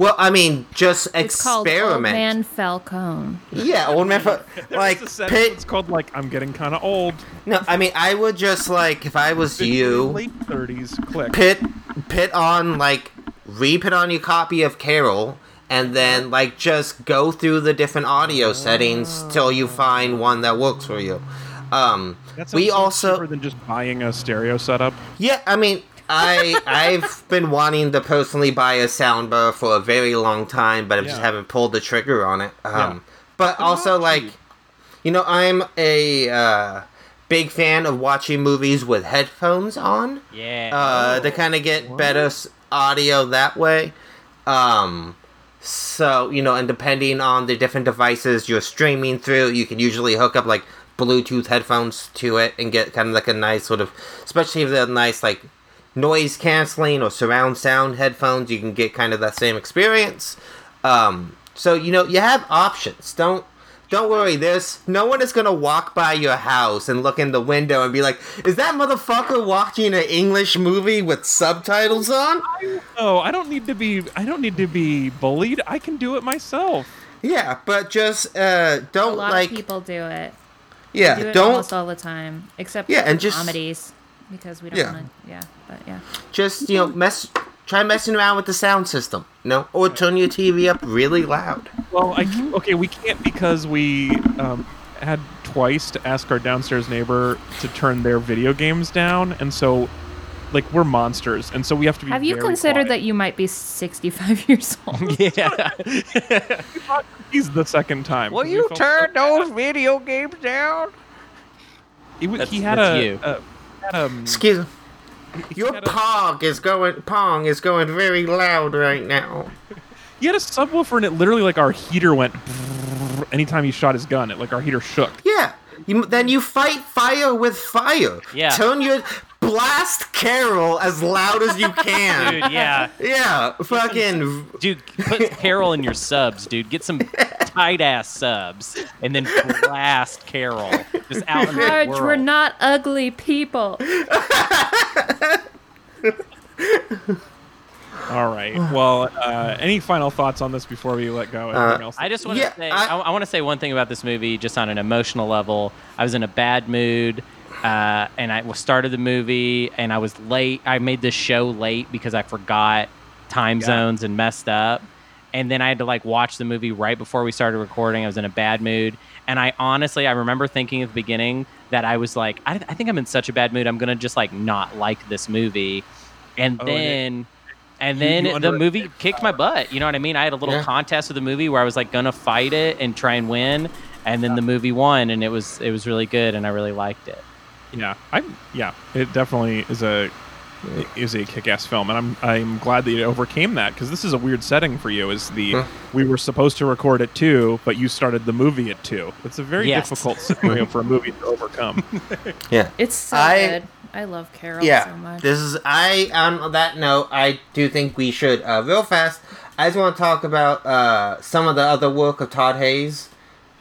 Well, I mean, just It's called Old experiment. Man Falcone. Yeah, old man. Fa- like There's pit. It's called like I'm getting kind of old. No, I mean, I would just like if I was you, late 30s. Click. pit pit on like re-put on your copy of Carol, and then like just go through the different audio settings till you find one that works for you. Um, That sounds we also cheaper than just buying a stereo setup. Yeah, I mean, I I've been wanting to personally buy a soundbar for a very long time, but I just haven't pulled the trigger on it. Um, Yeah. But also, like, you know, I'm a uh, big fan of watching movies with headphones on. Yeah. Uh, to kind of get better audio that way. Um, so you know, and depending on the different devices you're streaming through, you can usually hook up like Bluetooth headphones to it and get kind of like a nice sort of, especially if they're nice like noise canceling or surround sound headphones, you can get kind of that same experience. Um, so you know, you have options. Don't. Don't worry, there's no one is gonna walk by your house and look in the window and be like, "Is that motherfucker watching an English movie with subtitles on?" Oh, I don't need to be. I don't need to be bullied. I can do it myself. Yeah, but just uh, don't lot like, of people do it. yeah, do it don't almost all the time, except Yeah, for and just- comedies because we don't Yeah. want to. Yeah, but yeah. just you know mess, try messing around with the sound system, you know, or turn your TV up really loud. Well, I c- okay. We can't because we um, had twice to ask our downstairs neighbor to turn their video games down, and so like we're monsters, and so we have to be. Have you very considered quiet. that you might be 65 years old? yeah. He's the second time. Will 'cause we you felt turn so those video games down? It was, he had that's a, you. a- had um, Excuse me. Your had a- pong is going pong is going very loud right now. he had a subwoofer and it literally like our heater went anytime he shot his gun. It like our heater shook. Yeah. You, then you fight fire with fire. Yeah. Turn your blast Carol as loud as you can. Dude, yeah. Yeah, fucking. Dude, put Carol in your subs, dude. Get some tight ass subs and then blast Carol just out in the world. we're not ugly people. All right. Well, uh, any final thoughts on this before we let go? Anything else? I just want to Yeah, say, I- I, I want to say one thing about this movie, just on an emotional level. I was in a bad mood, uh, and I started the movie, and I was late. I made this show late because I forgot time Yeah. zones and messed up, and then I had to like watch the movie right before we started recording. I was in a bad mood, and I honestly, I remember thinking at the beginning that I was like, I, I think I'm in such a bad mood. I'm gonna just like not like this movie, and Oh, yeah. then. And then you the movie kicked my butt. You know what I mean? I had a little Yeah. contest with the movie where I was like gonna fight it and try and win, and then the movie won, and it was it was really good, and I really liked it. Yeah, I yeah, it definitely is a is a kick-ass film, and I'm I'm glad that you overcame that because this is a weird setting for you. Is the Huh. we were supposed to record at two, but you started the movie at two. It's a very Yes. difficult scenario for a movie to overcome. Yeah. It's so I- good. I love Carol Yeah. so much. This is. I, on that note, I do think we should, uh, real fast, I just want to talk about uh, some of the other work of Todd Haynes.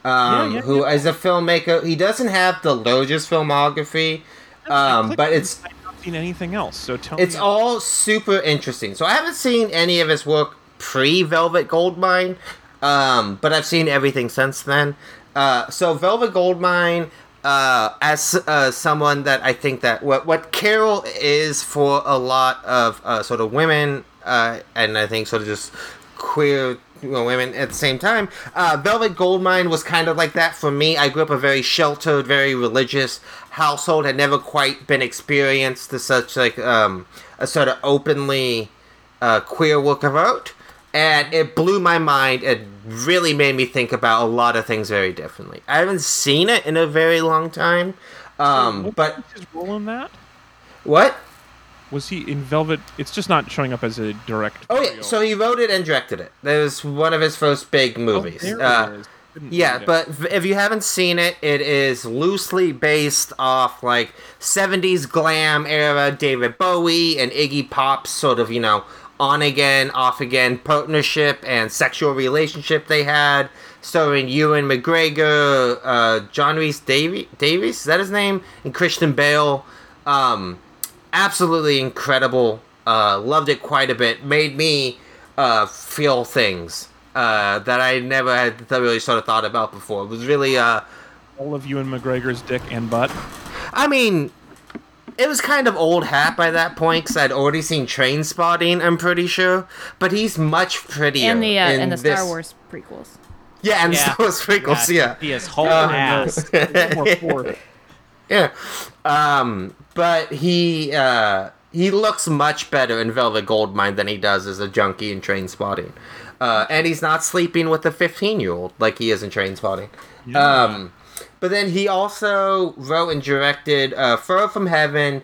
Um, Yeah, yeah, who yeah. is a filmmaker. He doesn't have the largest filmography, um, but it's I've not seen anything else. So tell me. It's me. all super interesting. So I haven't seen any of his work pre Velvet Goldmine, um, but I've seen everything since then. Uh, so Velvet Goldmine, uh, as uh, someone that I think that what what Carol is for a lot of uh, sort of women, uh, and I think sort of just queer women at the same time. Uh, Velvet Goldmine was kind of like that for me. I grew up a very sheltered, very religious household. Had never quite been experienced to such like um, a sort of openly uh, queer work of art, and it blew my mind. It really made me think about a lot of things very differently. I haven't seen it in a very long time, um, What but was his role in that what? Was he in Velvet? It's just not showing up as a direct. Oh yeah, so he wrote it and directed it. That was one of his first big movies. Uh, Yeah, but if you haven't seen it, it is loosely based off like 70s glam era David Bowie and Iggy Pop's sort of, you know, on again, off again partnership and sexual relationship they had, starring Ewan McGregor, uh, John Reese Davy- Davies, is that his name? And Christian Bale. Um, absolutely incredible. Uh, loved it quite a bit. Made me uh, feel things uh, that I never had really sort of thought about before. It was really, uh, all of Ewan McGregor's dick and butt. I mean, it was kind of old hat by that point because I'd already seen Train Spotting. I'm pretty sure, but he's much prettier and the uh, in and the this- Star Wars prequels. Yeah, and Yeah. Star Wars prequels. Yeah, He is whole Uh, ass. Yeah. Um, but he uh, he looks much better in Velvet Goldmine than he does as a junkie in Train Spotting. Uh, and he's not sleeping with a 15 year old like he is in Train Spotting. Um, but then he also wrote and directed uh, Far from Heaven,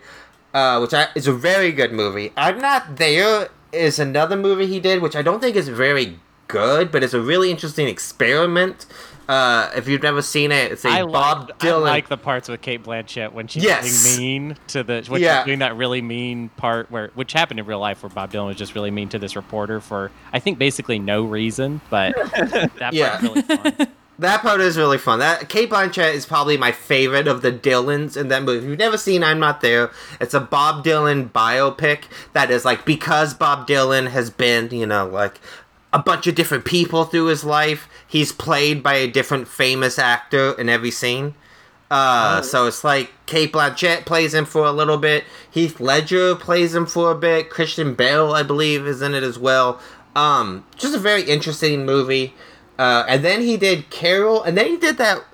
uh, which I, is a very good movie. I'm Not There is another movie he did, which I don't think is very good, but it's a really interesting experiment. Uh, if you've never seen it, it's a I Bob like, Dylan. I like the parts with Cate Blanchett when she's Yes. being mean to the when Yeah. she's doing that really mean part where which happened in real life where Bob Dylan was just really mean to this reporter for I think basically no reason, but that Yeah. really fun. That part is really fun. That Cate Blanchett is probably my favorite of the Dylans in that movie. If you've never seen I'm Not There, it's a Bob Dylan biopic that is like because Bob Dylan has been, you know, like a bunch of different people through his life, he's played by a different famous actor in every scene. Uh, so it's like Cate Blanchett plays him for a little bit. Heath Ledger plays him for a bit. Christian Bale, I believe, is in it as well. Um, just a very interesting movie. Uh, and then he did Carol, and then he did that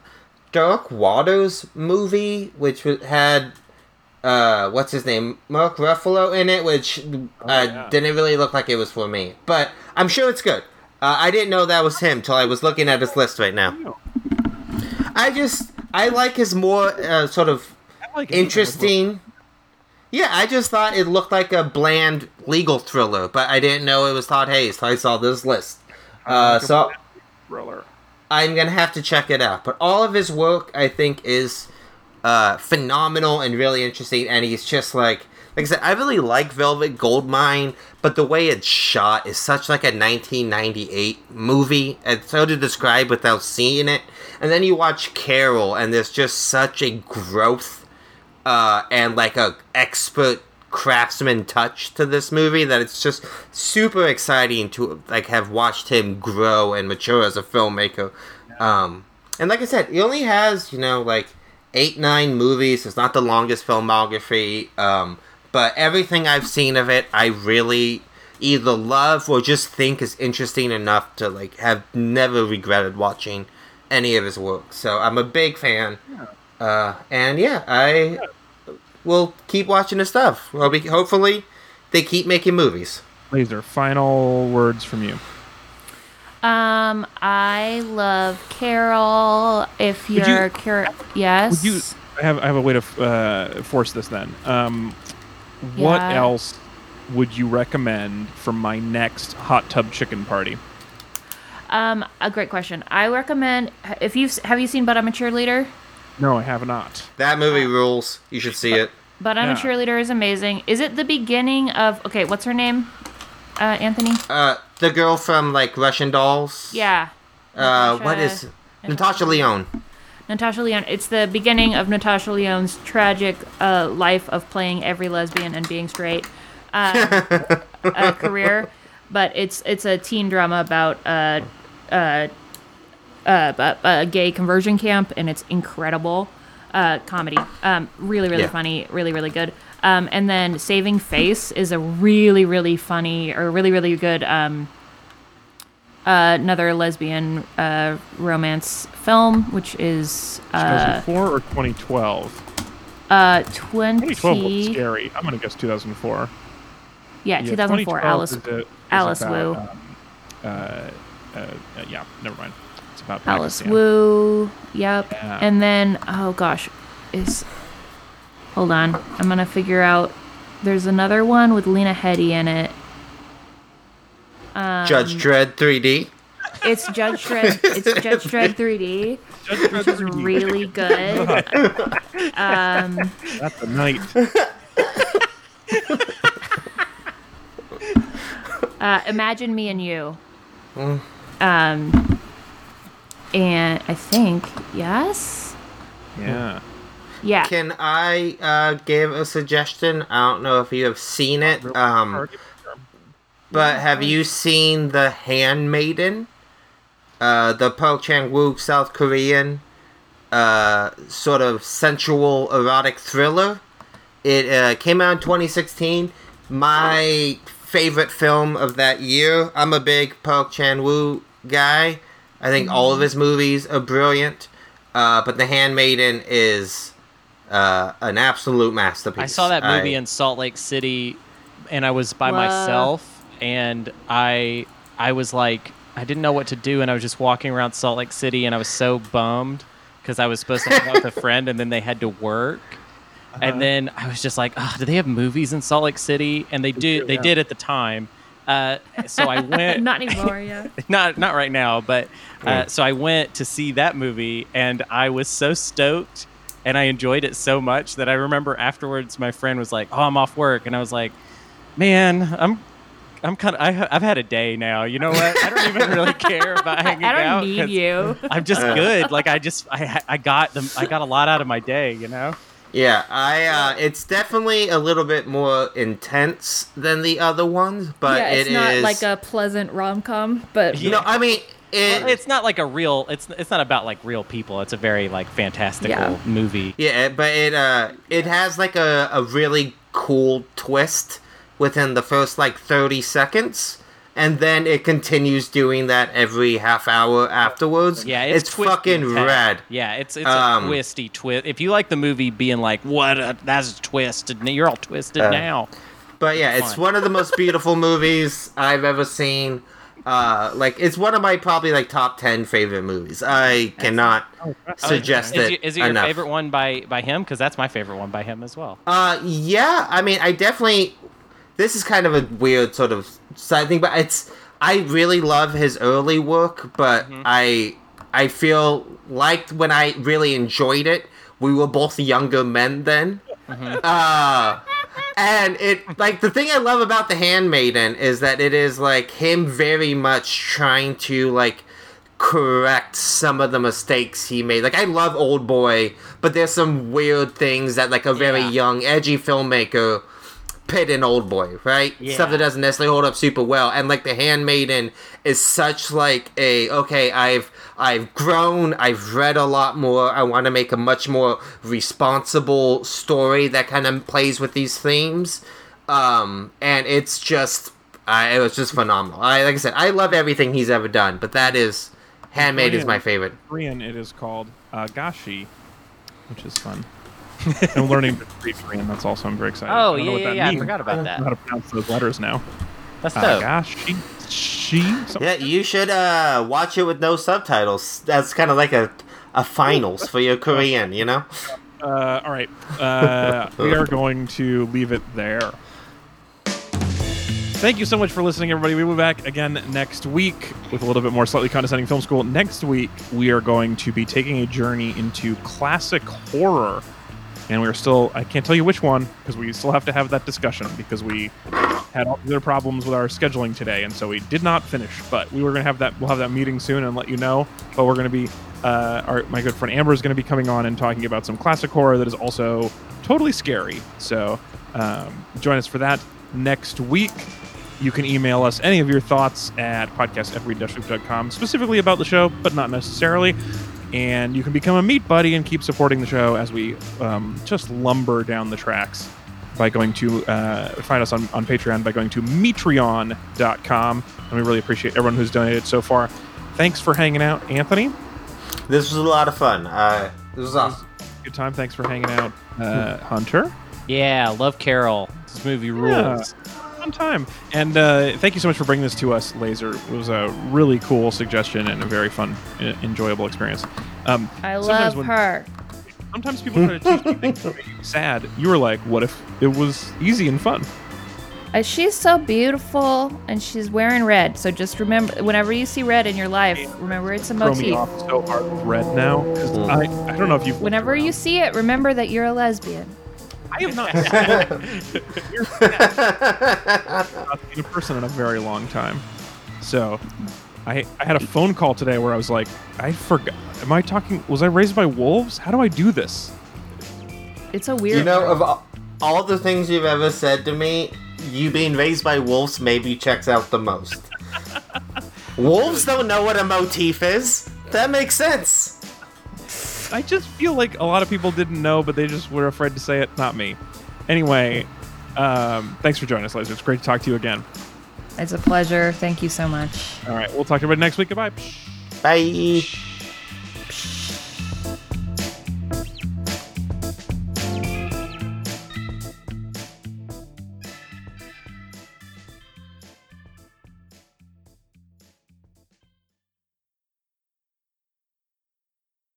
Dark Waters movie, which had uh, what's his name, Mark Ruffalo in it, which uh, yeah. didn't really look like it was for me. But I'm sure it's good. Uh, I didn't know that was him till I was looking at his list right now. I just I like his more uh, sort of like interesting. Yeah, I just thought it looked like a bland legal thriller, but I didn't know it was Todd Haynes. So I saw this list, uh, so thriller. I'm gonna have to check it out. But all of his work, I think, is uh, phenomenal and really interesting. And he's just like, like I said, I really like Velvet Goldmine, but the way it's shot is such like a 1998 movie. It's so to describe without seeing it. And then you watch Carol, and there's just such a growth uh, and like a expert craftsman touch to this movie that it's just super exciting to like have watched him grow and mature as a filmmaker. Um, and like I said, he only has you know like eight nine movies. It's not the longest filmography, um, but everything I've seen of it, I really either love or just think is interesting enough to like have never regretted watching any of his work. So I'm a big fan. Uh, and yeah, I will keep watching his stuff. Well, hopefully, they keep making movies. Laser, final words from you. Um, I love Carol. If you're you- Carol, yes. Would you? I have I have a way to uh, force this then. Um, what Yeah. else would you recommend for my next hot tub chicken party? Um, a great question. I recommend if you've have you seen But I'm a Cheerleader? No, I have not. That movie rules. You should see it. But I'm a Cheerleader is amazing. Is it the beginning of? Okay, what's her name? Uh, Anthony. Uh, the girl from like Russian Dolls. Yeah. Uh, what Natasha- is Natasha Lyonne? Natasha Lyonne. It's the beginning of Natasha Lyonne's tragic uh, life of playing every lesbian and being straight uh, uh, career. But it's it's a teen drama about uh, uh, uh, a gay conversion camp, and it's incredible uh, comedy. Um, really, really Yeah. funny. Really, really good. Um, and then Saving Face is a really, really funny or really, really good. Um, uh, another lesbian uh, romance film, which is uh, 2004 or 2012? uh, 2012 looks 20. scary. I'm gonna guess 2004. Yeah, 2004. 2012 Alice, is a- is Alice about, Wu. um, uh, uh, uh, yeah, never mind. It's about Alice Pakistan. Wu. Yep. Yeah. And then, oh gosh, is. Hold on. I'm going to figure out. There's another one with Lena Headey in it. Um, Judge Dredd 3D. It's Judge Dredd. It's Judge Dredd 3D, judge which is really good. Um, That's a night. uh, Imagine Me and You. Mm. Um, and I think yes, Yeah. Yeah. Can I uh, give a suggestion? I don't know if you have seen it, um, but have you seen The Handmaiden? Uh, the Park Chan Wook South Korean uh, sort of sensual erotic thriller. It uh, came out in 2016. My favorite film of that year. I'm a big Park Chan Wook guy. I think all of his movies are brilliant. Uh, but The Handmaiden is uh, an absolute masterpiece. I saw that movie I- in Salt Lake City, and I was by Whoa. myself, and I I was like I didn't know what to do, and I was just walking around Salt Lake City, and I was so bummed because I was supposed to hang out with a friend, and then they had to work. Uh-huh. And then I was just like, oh, do they have movies in Salt Lake City? And they do. do, They yeah. did at the time. Uh, so I went. Not anymore, yeah. not not right now, but uh, Mm. so I went to see that movie, and I was so stoked, and I enjoyed it so much that I remember afterwards, my friend was like, "Oh, I'm off work," and I was like, "Man, I'm." I'm kind of. I, I've had a day now. You know what? I don't even really care about hanging out. I don't out. need 'cause you. I'm just good. Like I just. I. I got them. I got a lot out of my day. You know. Yeah, I. Uh, it's definitely a little bit more intense than the other ones, but yeah, it's it not is- like a pleasant rom com, but You know, I mean, it, Well, it's not like a real. It's. It's not about like real people. It's a very like fantastical Yeah. movie. Yeah, but it uh it has like a, a really cool twist within the first like 30 seconds. and then it continues doing that every half hour afterwards. Yeah, it's, twisty fucking as heck. rad. Yeah, it's it's Um, a twisty twist. If you like the movie being like, "What? A, that's twisted," you're all twisted Uh, now. But yeah, it's Fun. one of the most beautiful movies I've ever seen. Uh, like it's one of my probably like top ten favorite movies. I cannot suggest Is, it it- is it your enough. favorite one by by him? Because that's my favorite one by him as well. Uh, yeah. I mean, I definitely. This is kind of a weird sort of side thing, but it's. I really love his early work, but Mm-hmm. I I feel like when I really enjoyed it, we were both younger men then. Mm-hmm. Uh, and it like the thing I love about the Handmaiden is that it is like him very much trying to like correct some of the mistakes he made. Like I love Old Boy, but there's some weird things that like a very Yeah. young, edgy filmmaker put in Old Boy, right? Stuff that doesn't necessarily hold up super well. And like the Handmaiden is such like a okay, I've I've grown, I've read a lot more. I want to make a much more responsible story that kind of plays with these themes. Um, and it's just I, it was just phenomenal. I like I said, I love everything he's ever done, but that is Handmaid is my favorite. Korean, it is called uh, Gashi, which is fun. I'm learning to read Korean. That's also I'm very excited. Oh I don't know yeah, what yeah, that yeah. I forgot about I don't know how to pronounce those letters now. That's Uh, dope. Gashi, she. something- Yeah, you should uh, watch it with no subtitles. That's kind of like a a finals for your Korean, you know. Uh, all right. Uh, we are going to leave it there. Thank you so much for listening, everybody. We will be back again next week with a little bit more slightly condescending film school. Next week, we are going to be taking a journey into classic horror. And we're still, I can't tell you which one because we still have to have that discussion because we had other problems with our scheduling today. And so we did not finish. But we were going to have that, we'll have that meeting soon and let you know. But we're going to be, uh, our, my good friend Amber is going to be coming on and talking about some classic horror that is also totally scary. So um, join us for that next week. You can email us any of your thoughts at podcast.every-loop.com, specifically about the show, but not necessarily. And you can become a meat buddy and keep supporting the show as we um, just lumber down the tracks by going to uh, find us on, on Patreon by going to metreon.com. And we really appreciate everyone who's donated so far. Thanks for hanging out, Anthony. This was a lot of fun. Uh, this was awesome. Good time. Thanks for hanging out, uh, Hunter. Yeah, love Carol. This movie rules. Fun time. And uh, thank you so much for bringing this to us, Laser. It was a really cool suggestion and a very fun, enjoyable experience. Um, I love when- her. Sometimes people try to teach you things you sad. You were like, what if it was easy and fun? Uh, she's so beautiful, and she's wearing red. So just remember, whenever you see red in your life, remember it's a Throw me motif. off so hard with red now. I, I don't know if you've. Whenever you see it, remember that you're a lesbian. I have not not seen a person in a very long time. So, I I had a phone call today where I was like, I forgot. Am I talking? Was I raised by wolves? How do I do this? It's a weird. You know, of all, all the things you've ever said to me, you being raised by wolves maybe checks out the most. wolves don't know what a motif is. That makes sense. I just feel like a lot of people didn't know, but they just were afraid to say it. Not me. Anyway, um, thanks for joining us, Laser. It's great to talk to you again. It's a pleasure. Thank you so much. All right, we'll talk to you about next week. Goodbye. Bye.